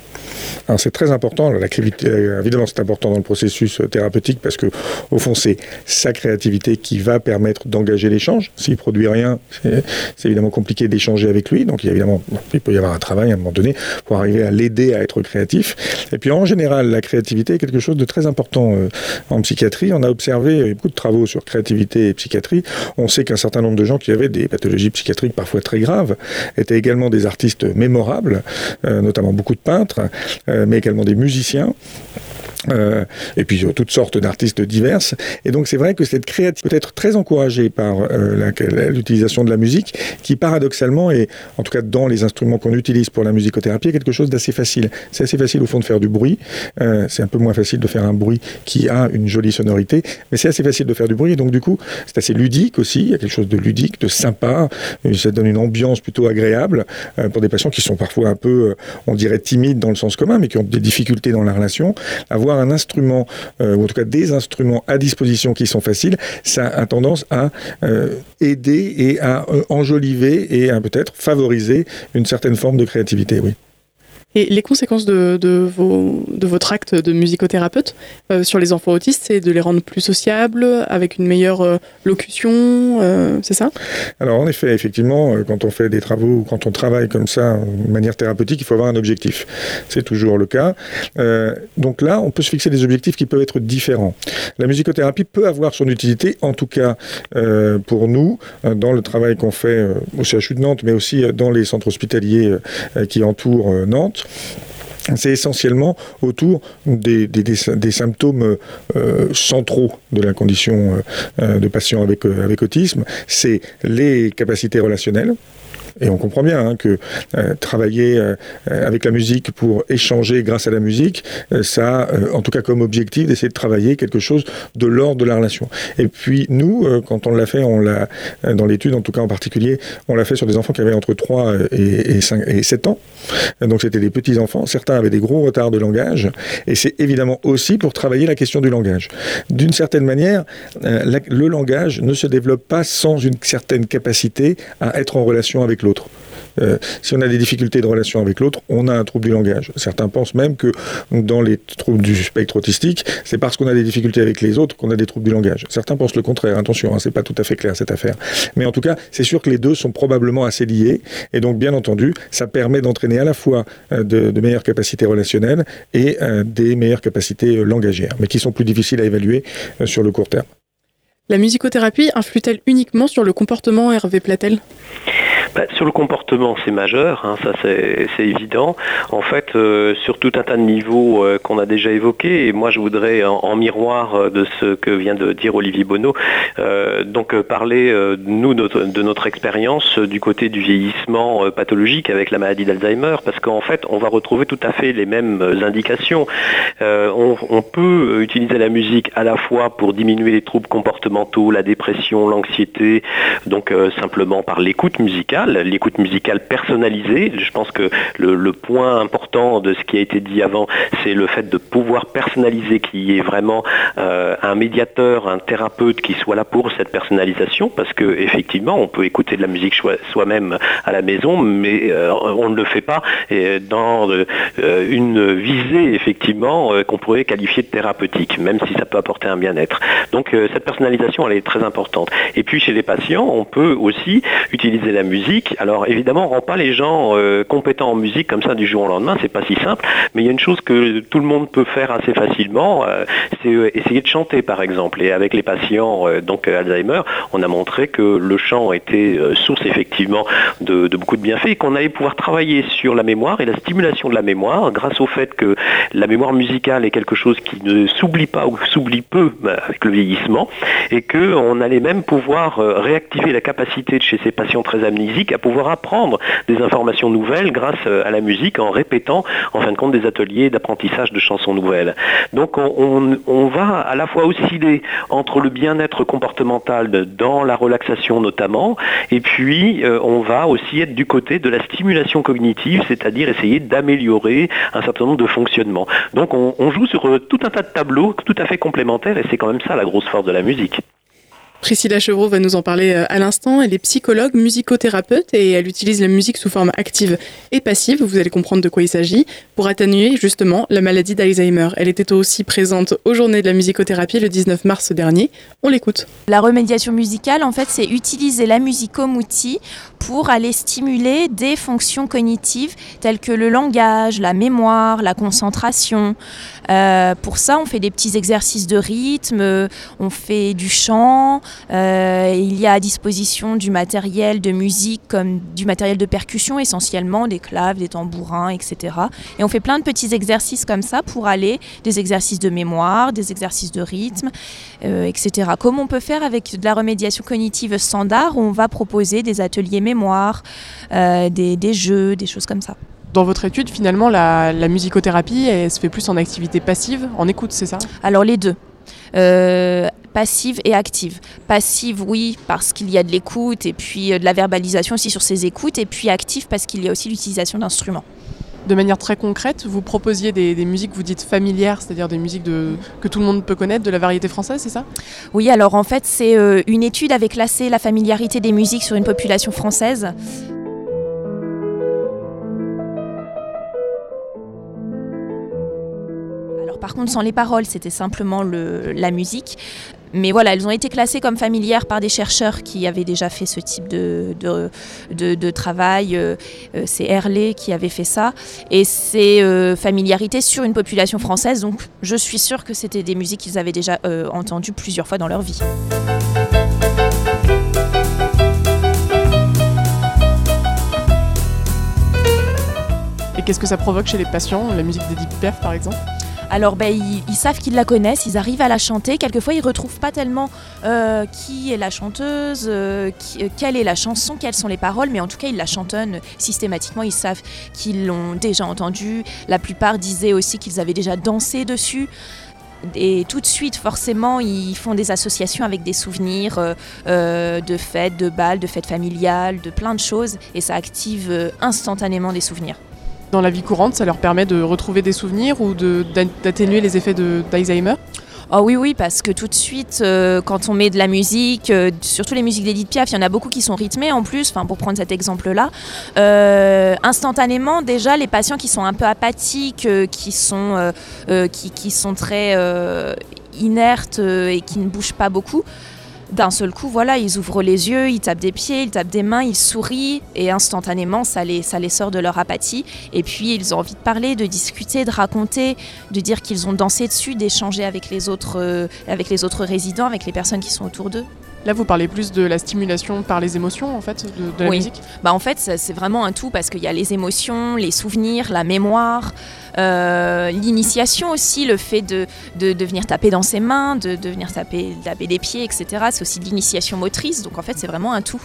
c'est très important. La créativité, euh, évidemment, c'est important dans le processus euh, thérapeutique parce que, au fond, c'est sa créativité qui va permettre d'engager l'échange. S'il produit rien, c'est évidemment compliqué d'échanger avec lui. Donc, évidemment, il peut y avoir un travail à un moment donné pour arriver à l'aider à être créatif. Et puis, en général, la créativité est quelque chose de très important en psychiatrie. On a observé beaucoup de travaux sur créativité et psychiatrie. On sait qu'un certain nombre de gens qui avaient des pathologies psychiatriques parfois très graves étaient également des artistes mémorables notamment beaucoup de peintres, euh, mais également des musiciens. Euh, et puis toutes sortes d'artistes diverses. Et donc c'est vrai que cette créativité peut être très encouragée par euh, l'utilisation de la musique, qui paradoxalement, et en tout cas dans les instruments qu'on utilise pour la musicothérapie, est quelque chose d'assez facile. C'est assez facile au fond de faire du bruit. Euh, c'est un peu moins facile de faire un bruit qui a une jolie sonorité, mais c'est assez facile de faire du bruit. Et donc du coup, c'est assez ludique aussi. Il y a quelque chose de ludique, de sympa. Ça donne une ambiance plutôt agréable pour des patients qui sont parfois un peu, on dirait, timides dans le sens commun, mais qui ont des difficultés dans la relation. Avoir un instrument, euh, ou en tout cas des instruments à disposition qui sont faciles, ça a tendance à euh, aider et à euh, enjoliver et à peut-être favoriser une certaine forme de créativité, oui. Et les conséquences de, de, vos, de votre acte de musicothérapeute euh, sur les enfants autistes, c'est de les rendre plus sociables, avec une meilleure euh, locution, euh, c'est ça? Alors en effet, effectivement, quand on fait des travaux, quand on travaille comme ça, de manière thérapeutique, il faut avoir un objectif. C'est toujours le cas. donc là, on peut se fixer des objectifs qui peuvent être différents. La musicothérapie peut avoir son utilité, en tout cas pour nous, dans le travail qu'on fait au CHU de Nantes, mais aussi dans les centres hospitaliers qui entourent Nantes c'est essentiellement autour des, symptômes euh, centraux de la condition euh, de patient avec, euh, avec autisme. C'est les capacités relationnelles, et on comprend bien hein, que euh, travailler euh, avec la musique pour échanger grâce à la musique, euh, ça a en tout cas comme objectif d'essayer de travailler quelque chose de l'ordre de la relation. Et puis nous, quand on l'a fait, on l'a dans l'étude en tout cas en particulier, on l'a fait sur des enfants qui avaient entre 3 et, 5, et 7 ans. Donc c'était des petits enfants. Certains avaient des gros retards de langage. Et c'est évidemment aussi pour travailler la question du langage. D'une certaine manière, le langage ne se développe pas sans une certaine capacité à être en relation avec l'autre. Euh, si on a des difficultés de relation avec l'autre, on a un trouble du langage. Certains pensent même que dans les troubles du spectre autistique, c'est parce qu'on a des difficultés avec les autres qu'on a des troubles du langage. Certains pensent le contraire. Attention, hein, c'est pas tout à fait clair cette affaire. Mais en tout cas, c'est sûr que les deux sont probablement assez liés. Et donc, bien entendu, ça permet d'entraîner à la fois euh, de, meilleures capacités relationnelles et euh, des meilleures capacités langagères, mais qui sont plus difficiles à évaluer sur le court terme. La musicothérapie influe-t-elle uniquement sur le comportement Hervé Platel bah, sur le comportement, c'est majeur, hein, ça c'est évident. En fait, euh, sur tout un tas de niveaux euh, qu'on a déjà évoqués, et moi je voudrais en, miroir euh, de ce que vient de dire Olivier Bonneau, donc parler nous de notre expérience du côté du vieillissement pathologique avec la maladie d'Alzheimer, parce qu'en fait on va retrouver tout à fait les mêmes indications. On, on, peut utiliser la musique à la fois pour diminuer les troubles comportementaux, la dépression, l'anxiété, donc simplement par l'écoute musicale l'écoute musicale personnalisée. Je pense que le, point important de ce qui a été dit avant, c'est le fait de pouvoir personnaliser, qu'il y ait vraiment euh, un médiateur, un thérapeute qui soit là pour cette personnalisation, parce que effectivement, on peut écouter de la musique soi-même à la maison, mais euh, on ne le fait pas dans une visée effectivement qu'on pourrait qualifier de thérapeutique, même si ça peut apporter un bien-être. Donc cette personnalisation, elle est très importante. Et puis chez les patients, on peut aussi utiliser la musique. Alors évidemment, on rend pas les gens euh, compétents en musique comme ça du jour au lendemain, c'est pas si simple, mais il y a une chose que tout le monde peut faire assez facilement, euh, c'est euh, essayer de chanter par exemple. Et avec les patients donc Alzheimer, on a montré que le chant était source effectivement de, de, beaucoup de bienfaits et qu'on allait pouvoir travailler sur la mémoire et la stimulation de la mémoire grâce au fait que la mémoire musicale est quelque chose qui ne s'oublie pas ou s'oublie peu avec le vieillissement et qu'on allait même pouvoir réactiver la capacité de chez ces patients très amnésiques à pouvoir apprendre des informations nouvelles grâce euh, à la musique en répétant en fin de compte des ateliers d'apprentissage de chansons nouvelles. Donc on, va à la fois osciller entre le bien-être comportemental dans la relaxation notamment, et puis euh, on va aussi être du côté de la stimulation cognitive, c'est-à-dire essayer d'améliorer un certain nombre de fonctionnements. Donc on, joue sur euh, tout un tas de tableaux tout à fait complémentaires, et c'est quand même ça la grosse force de la musique. Priscilla Chevreau va nous en parler euh, à l'instant. Elle est psychologue, musicothérapeute et elle utilise la musique sous forme active et passive, vous allez comprendre de quoi il s'agit, pour atténuer justement la maladie d'Alzheimer. Elle était aussi présente aux journées de la musicothérapie le 19 mars dernier. On l'écoute. La remédiation musicale, en fait, c'est utiliser la musique comme outil pour aller stimuler des fonctions cognitives telles que le langage, la mémoire, la concentration. Euh, pour ça, on fait des petits exercices de rythme, on fait du chant, euh, il y a à disposition du matériel de musique comme du matériel de percussion essentiellement, des claves, des tambourins, etc. Et on fait plein de petits exercices comme ça pour aller, des exercices de mémoire, des exercices de rythme, euh, etc. Comme on peut faire avec de la remédiation cognitive standard, on va proposer des ateliers mémoire, euh, des, jeux, des choses comme ça dans votre étude, finalement, la, la musicothérapie, elle se fait plus en activité passive, en écoute, c'est ça? Alors les deux. Euh, passive et active. Passive, oui, parce qu'il y a de l'écoute et puis euh, de la verbalisation aussi sur ces écoutes, et puis active parce qu'il y a aussi l'utilisation d'instruments. De manière très concrète, vous proposiez des, musiques, vous dites familières, c'est-à-dire des musiques que tout le monde peut connaître, de la variété française, c'est ça? Oui, alors en fait, c'est euh, une étude avait classé la familiarité des musiques sur une population française. Par contre, sans les paroles, c'était simplement la musique. Mais voilà, elles ont été classées comme familières par des chercheurs qui avaient déjà fait ce type de, de, travail. Euh, euh, c'est Herlé qui avait fait ça. Et c'est euh, familiarité sur une population française. Donc je suis sûre que c'était des musiques qu'ils avaient déjà entendues plusieurs fois dans leur vie. Et qu'est-ce que ça provoque chez les patients, la musique d'Edith Piaf par exemple? Alors ben, ils, savent qu'ils la connaissent, ils arrivent à la chanter. Quelquefois ils retrouvent pas tellement euh, qui est la chanteuse, euh, euh, quelle est la chanson, quelles sont les paroles, mais en tout cas ils la chantonnent systématiquement. Ils savent qu'ils l'ont déjà entendue. La plupart disaient aussi qu'ils avaient déjà dansé dessus. Et tout de suite, forcément, ils font des associations avec des souvenirs de fêtes, de balles, de fêtes familiales, de plein de choses, et ça active instantanément des souvenirs dans la vie courante, ça leur permet de retrouver des souvenirs ou d'atténuer les effets d'Alzheimer? Oh oui, oui, parce que tout de suite, euh, quand on met de la musique, euh, surtout les musiques d'Edith Piaf, il y en a beaucoup qui sont rythmées en plus, pour prendre cet exemple-là. Euh, instantanément, déjà, les patients qui sont un peu apathiques, qui, sont, qui, qui, sont très inertes et qui ne bougent pas beaucoup, d'un seul coup, voilà, ils ouvrent les yeux, ils tapent des pieds, ils tapent des mains, ils sourient et instantanément, ça les, sort de leur apathie. Et puis, ils ont envie de parler, de discuter, de raconter, de dire qu'ils ont dansé dessus, d'échanger avec les autres, euh, avec les autres résidents, avec les personnes qui sont autour d'eux. Là, vous parlez plus de la stimulation par les émotions, en fait, de, la oui. musique? Bah, En fait, c'est vraiment un tout parce qu'il y a les émotions, les souvenirs, la mémoire, euh, l'initiation aussi, le fait de, de, venir taper dans ses mains, de, de venir taper, taper des pieds, etc. C'est aussi de l'initiation motrice. Donc, en fait, c'est vraiment un tout.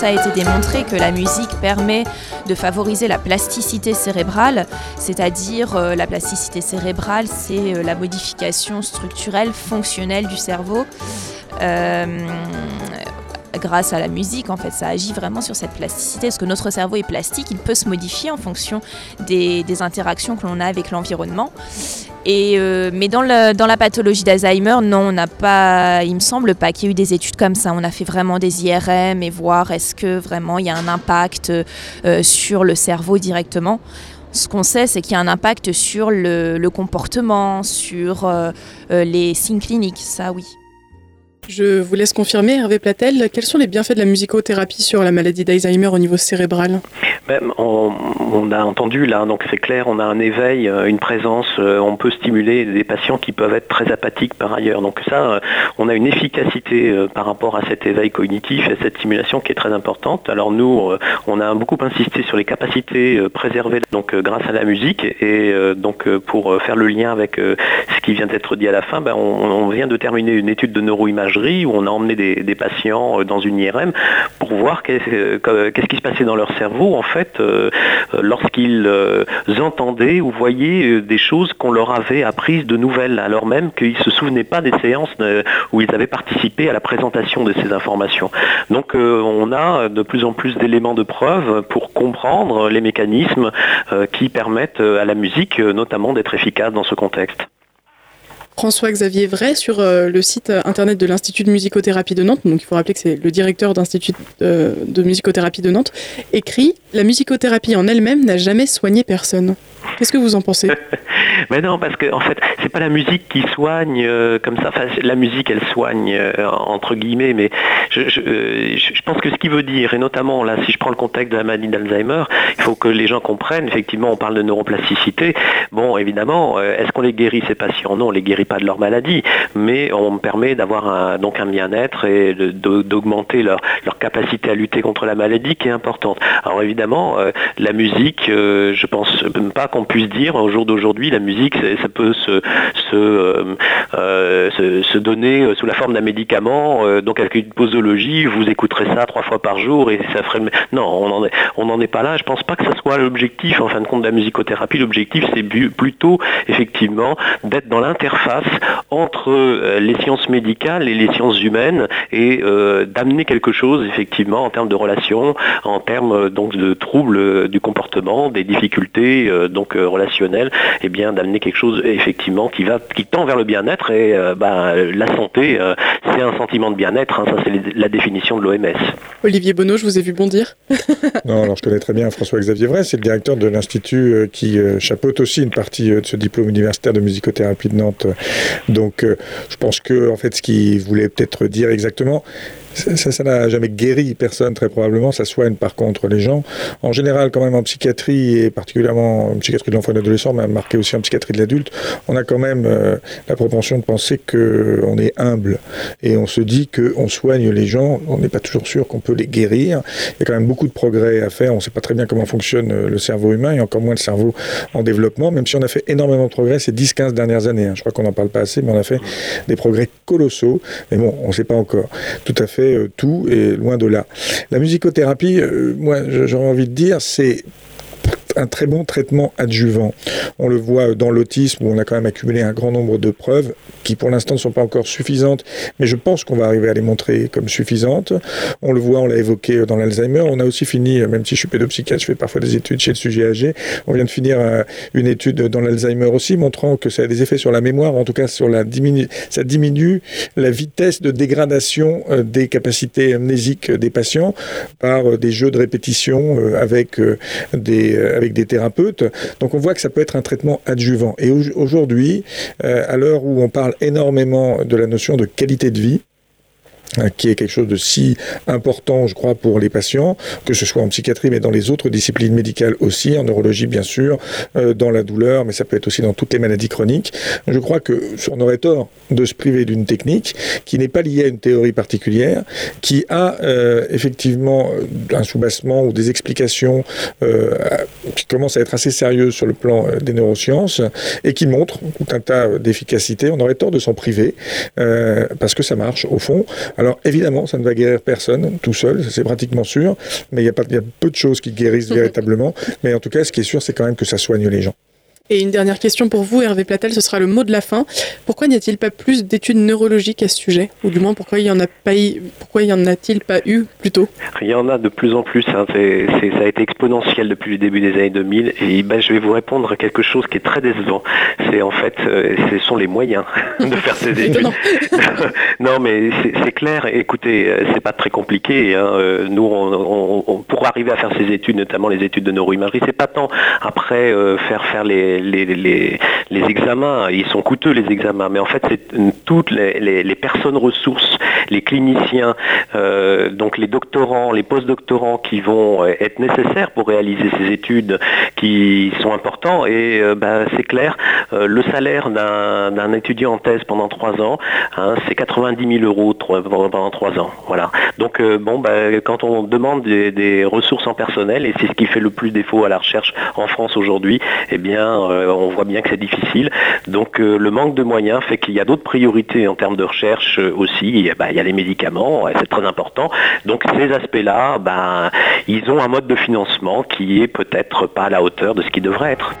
Ça a été démontré que la musique permet de favoriser la plasticité cérébrale, c'est-à-dire euh, la plasticité cérébrale, c'est euh, la modification structurelle, fonctionnelle du cerveau. Euh, grâce à la musique, en fait, ça agit vraiment sur cette plasticité. Parce que notre cerveau est plastique, il peut se modifier en fonction des, des interactions que l'on a avec l'environnement. Et euh, mais dans, le, dans la pathologie d'Alzheimer, non, on n'a pas, il me semble pas qu'il y ait eu des études comme ça. On a fait vraiment des IRM et voir est-ce que vraiment il y a un impact euh, sur le cerveau directement. Ce qu'on sait, c'est qu'il y a un impact sur le, le comportement, sur euh, euh les signes cliniques, ça oui. Je vous laisse confirmer, Hervé Platel, quels sont les bienfaits de la musicothérapie sur la maladie d'Alzheimer au niveau cérébral? Ben, on, a entendu là, donc c'est clair, on a un éveil, euh, une présence, euh, on peut stimuler des patients qui peuvent être très apathiques par ailleurs. Donc ça, euh, on a une efficacité par rapport à cet éveil cognitif et cette stimulation qui est très importante. Alors nous, on a beaucoup insisté sur les capacités préservées donc grâce à la musique et donc pour faire le lien avec ce qui vient d'être dit à la fin, ben, on, on, vient de terminer une étude de où on a emmené des, patients dans une IRM pour voir qu'est-ce qui se passait dans leur cerveau en fait euh, lorsqu'ils euh, entendaient ou voyaient euh, des choses qu'on leur avait apprises de nouvelles, alors même qu'ils ne se souvenaient pas des séances où ils avaient participé à la présentation de ces informations. Donc on a de plus en plus d'éléments de preuve pour comprendre les mécanismes qui permettent à la musique notamment d'être efficace dans ce contexte. François-Xavier Vrai sur euh, le site internet de l'Institut de musicothérapie de Nantes, donc il faut rappeler que c'est le directeur d'Institut de, de musicothérapie de Nantes, écrit La musicothérapie en elle-même n'a jamais soigné personne. Qu'est-ce que vous en pensez Mais non, parce que en fait, c'est pas la musique qui soigne euh, comme ça. La musique, elle soigne euh, entre guillemets, mais je, euh, pense que ce qu'il veut dire, et notamment là, si je prends le contexte de la maladie d'Alzheimer, il faut que les gens comprennent. Effectivement, on parle de neuroplasticité. Bon, évidemment, est-ce qu'on les guérit ces patients? Non, on les guérit pas de leur maladie, mais on permet d'avoir un, donc un bien-être et d'augmenter leur, leur capacité à lutter contre la maladie, qui est importante. Alors évidemment, la musique, je pense pas qu'on puisse dire au jour d'aujourd'hui, la musique, ça peut se, se, euh, euh, donner sous la forme d'un médicament. Euh, donc avec une posologie, vous écouterez ça trois fois par jour et ça ferait. Non, on n'en est, est pas là. Je pense pas que ce soit l'objectif en fin de compte de la musicothérapie. L'objectif, c'est plutôt effectivement d'être dans l'interface entre les sciences médicales et les sciences humaines et d'amener quelque chose effectivement en termes de relations, en termes donc de troubles du comportement, des difficultés donc relationnelles, et eh bien d'amener quelque chose effectivement qui va qui tend vers le bien-être et euh, bah, la santé euh, c'est un sentiment de bien-être, hein, ça c'est la définition de l'OMS. Olivier Bonneau, je vous ai vu bondir. non, alors je connais très bien François-Xavier Vrai, c'est le directeur de l'institut euh, qui euh, chapeaute aussi une partie euh, de ce diplôme universitaire de musicothérapie de Nantes. Donc euh, je pense que en fait ce qu'il voulait peut-être dire exactement, ça n'a jamais guéri personne très probablement, ça soigne par contre les gens. En général, quand même en psychiatrie, et particulièrement en psychiatrie de l'enfant et de l'adolescent, mais marqué aussi en psychiatrie de l'adulte, on a quand même euh, la propension de penser qu'on est humble et on se dit qu'on soigne les gens, on n'est pas toujours sûr qu'on peut les guérir. Il y a quand même beaucoup de progrès à faire, on ne sait pas très bien comment fonctionne euh, le cerveau humain et encore moins le cerveau en développement, même si on a fait énormément de progrès ces 10-15 dernières années. Hein. Je crois qu'on n'en parle pas assez, mais on a fait des progrès colossaux, mais bon, on ne sait pas encore tout à fait euh, tout et loin de là. La musicothérapie, euh, moi j'aurais envie de dire, c'est un très bon traitement adjuvant. On le voit dans l'autisme où on a quand même accumulé un grand nombre de preuves qui pour l'instant ne sont pas encore suffisantes, mais je pense qu'on va arriver à les montrer comme suffisantes. On le voit, on l'a évoqué dans l'Alzheimer. On a aussi fini, même si je suis pédopsychiatre, je fais parfois des études chez le sujet âgé. On vient de finir euh, une étude dans l'Alzheimer aussi, montrant que ça a des effets sur la mémoire, en tout cas sur la diminu ça diminue la vitesse de dégradation euh, des capacités amnésiques des patients par euh, des jeux de répétition avec des avec des thérapeutes. Donc on voit que ça peut être un traitement adjuvant. Et aujourd'hui, euh, à l'heure où on parle énormément de la notion de qualité de vie, qui est quelque chose de si important, je crois, pour les patients, que ce soit en psychiatrie, mais dans les autres disciplines médicales aussi, en neurologie bien sûr, euh, dans la douleur, mais ça peut être aussi dans toutes les maladies chroniques. Je crois que on aurait tort de se priver d'une technique qui n'est pas liée à une théorie particulière, qui a euh, effectivement euh, un soubassement ou des explications euh, qui commencent à être assez sérieuses sur le plan euh, des neurosciences et qui montrent tout un tas d'efficacité. On aurait tort de s'en priver euh, parce que ça marche au fond. Alors évidemment, ça ne va guérir personne tout seul, c'est pratiquement sûr, mais il y, a pas, il y a peu de choses qui guérissent véritablement. Mais en tout cas, ce qui est sûr, c'est quand même que ça soigne les gens. Et une dernière question pour vous, Hervé Platel, ce sera le mot de la fin. Pourquoi n'y a-t-il pas plus d'études neurologiques à ce sujet? Ou du moins, pourquoi il y en a pas eu, pourquoi il y en a-t-il pas eu plus tôt? Il y en a de plus en plus. hein. Ça a été exponentiel depuis le début des années 2000. Et ben, je vais vous répondre à quelque chose qui est très décevant. C'est en fait, euh, ce sont les moyens de faire ces études. Non, mais c'est- clair. Écoutez, euh, c'est pas très compliqué. hein. Euh, Nous, on, on- on- pour arriver à faire ces études, notamment les études de neuroimagerie, c'est pas tant après euh, faire faire les, les, examens. Ils sont coûteux les examens, mais en fait, c'est toutes les, personnes ressources, les cliniciens, euh, donc les doctorants, les post-doctorants qui vont euh, être nécessaires pour réaliser ces études qui sont importants. Et euh, ben, c'est clair, le salaire d'un étudiant en thèse pendant trois ans, hein, c'est 90 000 euros pendant trois ans. Donc bon, ben, quand on demande des, ressources en personnel, et c'est ce qui fait le plus défaut à la recherche en France aujourd'hui, eh bien, on voit bien que c'est difficile. Donc euh, le manque de moyens fait qu'il y a d'autres priorités en termes de recherche euh, aussi. Ben, il y a les médicaments, c'est très important. Donc ces aspects-là, ben, ils ont un mode de financement qui est peut-être pas à la hauteur de ce qui devrait être.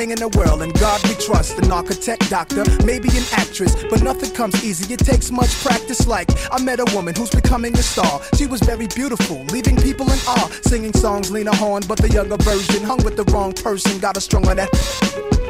Be anything in the world, and God we trust. An architect, doctor, maybe an actress, but nothing comes easy. It takes much practice. Like, I met a woman who's becoming a star. She was very beautiful, leaving people in awe. Singing songs, Lena Horne, but the younger version hung with the wrong person. Got a strong on that.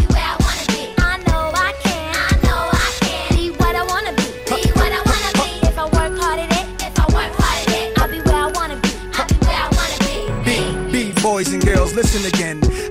listen again.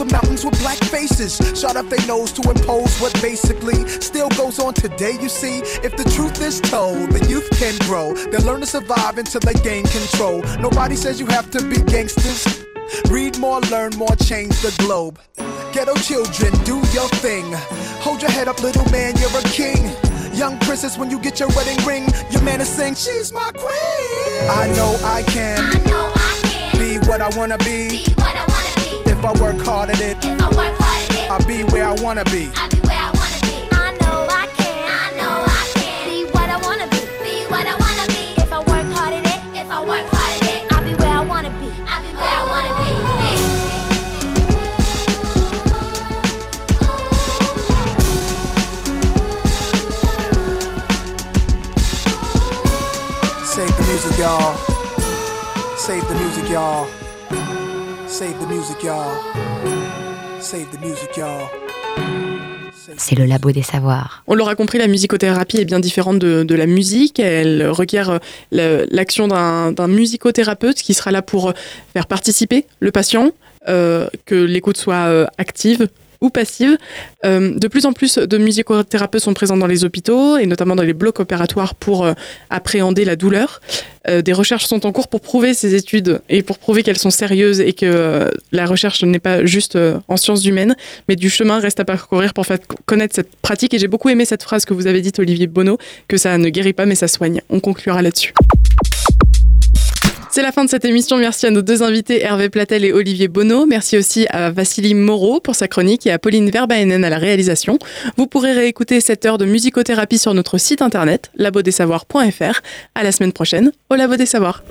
the mountains with black faces. Shot up their nose to impose what basically still goes on today, you see. If the truth is told, the youth can grow. They'll learn to survive until they gain control. Nobody says you have to be gangsters. Read more, learn more, change the globe. Ghetto children, do your thing. Hold your head up, little man, you're a king. Young princess, when you get your wedding ring, your man is saying, She's my queen. I know I can I know I can be what I wanna be. be what I wanna be. If I work hard at it, if I work hard at it, I'll be where I wanna be. I'll be where I wanna be. I know I can. I know I can. What I wanna be. Be what I wanna be. If I work hard at it, if I work hard at it, I'll be where I wanna be. I'll be where I wanna be. Save the music, y'all. Save the music, y'all. Save the music, y'all. Save the music, y'all. C'est le labo des savoirs. On l'aura compris, la musicothérapie est bien différente de, de la musique. Elle requiert euh, l'action d'un d'un musicothérapeute qui sera là pour euh, faire participer le patient, euh, que l'écoute soit active ou passive. Euh, de plus en plus de musicothérapeutes sont présents dans les hôpitaux et notamment dans les blocs opératoires pour euh, appréhender la douleur. Euh, des recherches sont en cours pour prouver ces études et pour prouver qu'elles sont sérieuses et que la recherche n'est pas juste en sciences humaines, mais du chemin reste à parcourir pour faire connaître cette pratique. Et j'ai beaucoup aimé cette phrase que vous avez dite, Olivier Bonneau, que ça ne guérit pas mais ça soigne. On conclura là-dessus. C'est la fin de cette émission. Merci à nos deux invités, Hervé Platel et Olivier Bonneau. Merci aussi à Vassili Moreau pour sa chronique et à Pauline Verbaenen à la réalisation. Vous pourrez réécouter cette heure de musicothérapie sur notre site internet labodesavoirs.fr. À la semaine prochaine au Labo des Savoirs.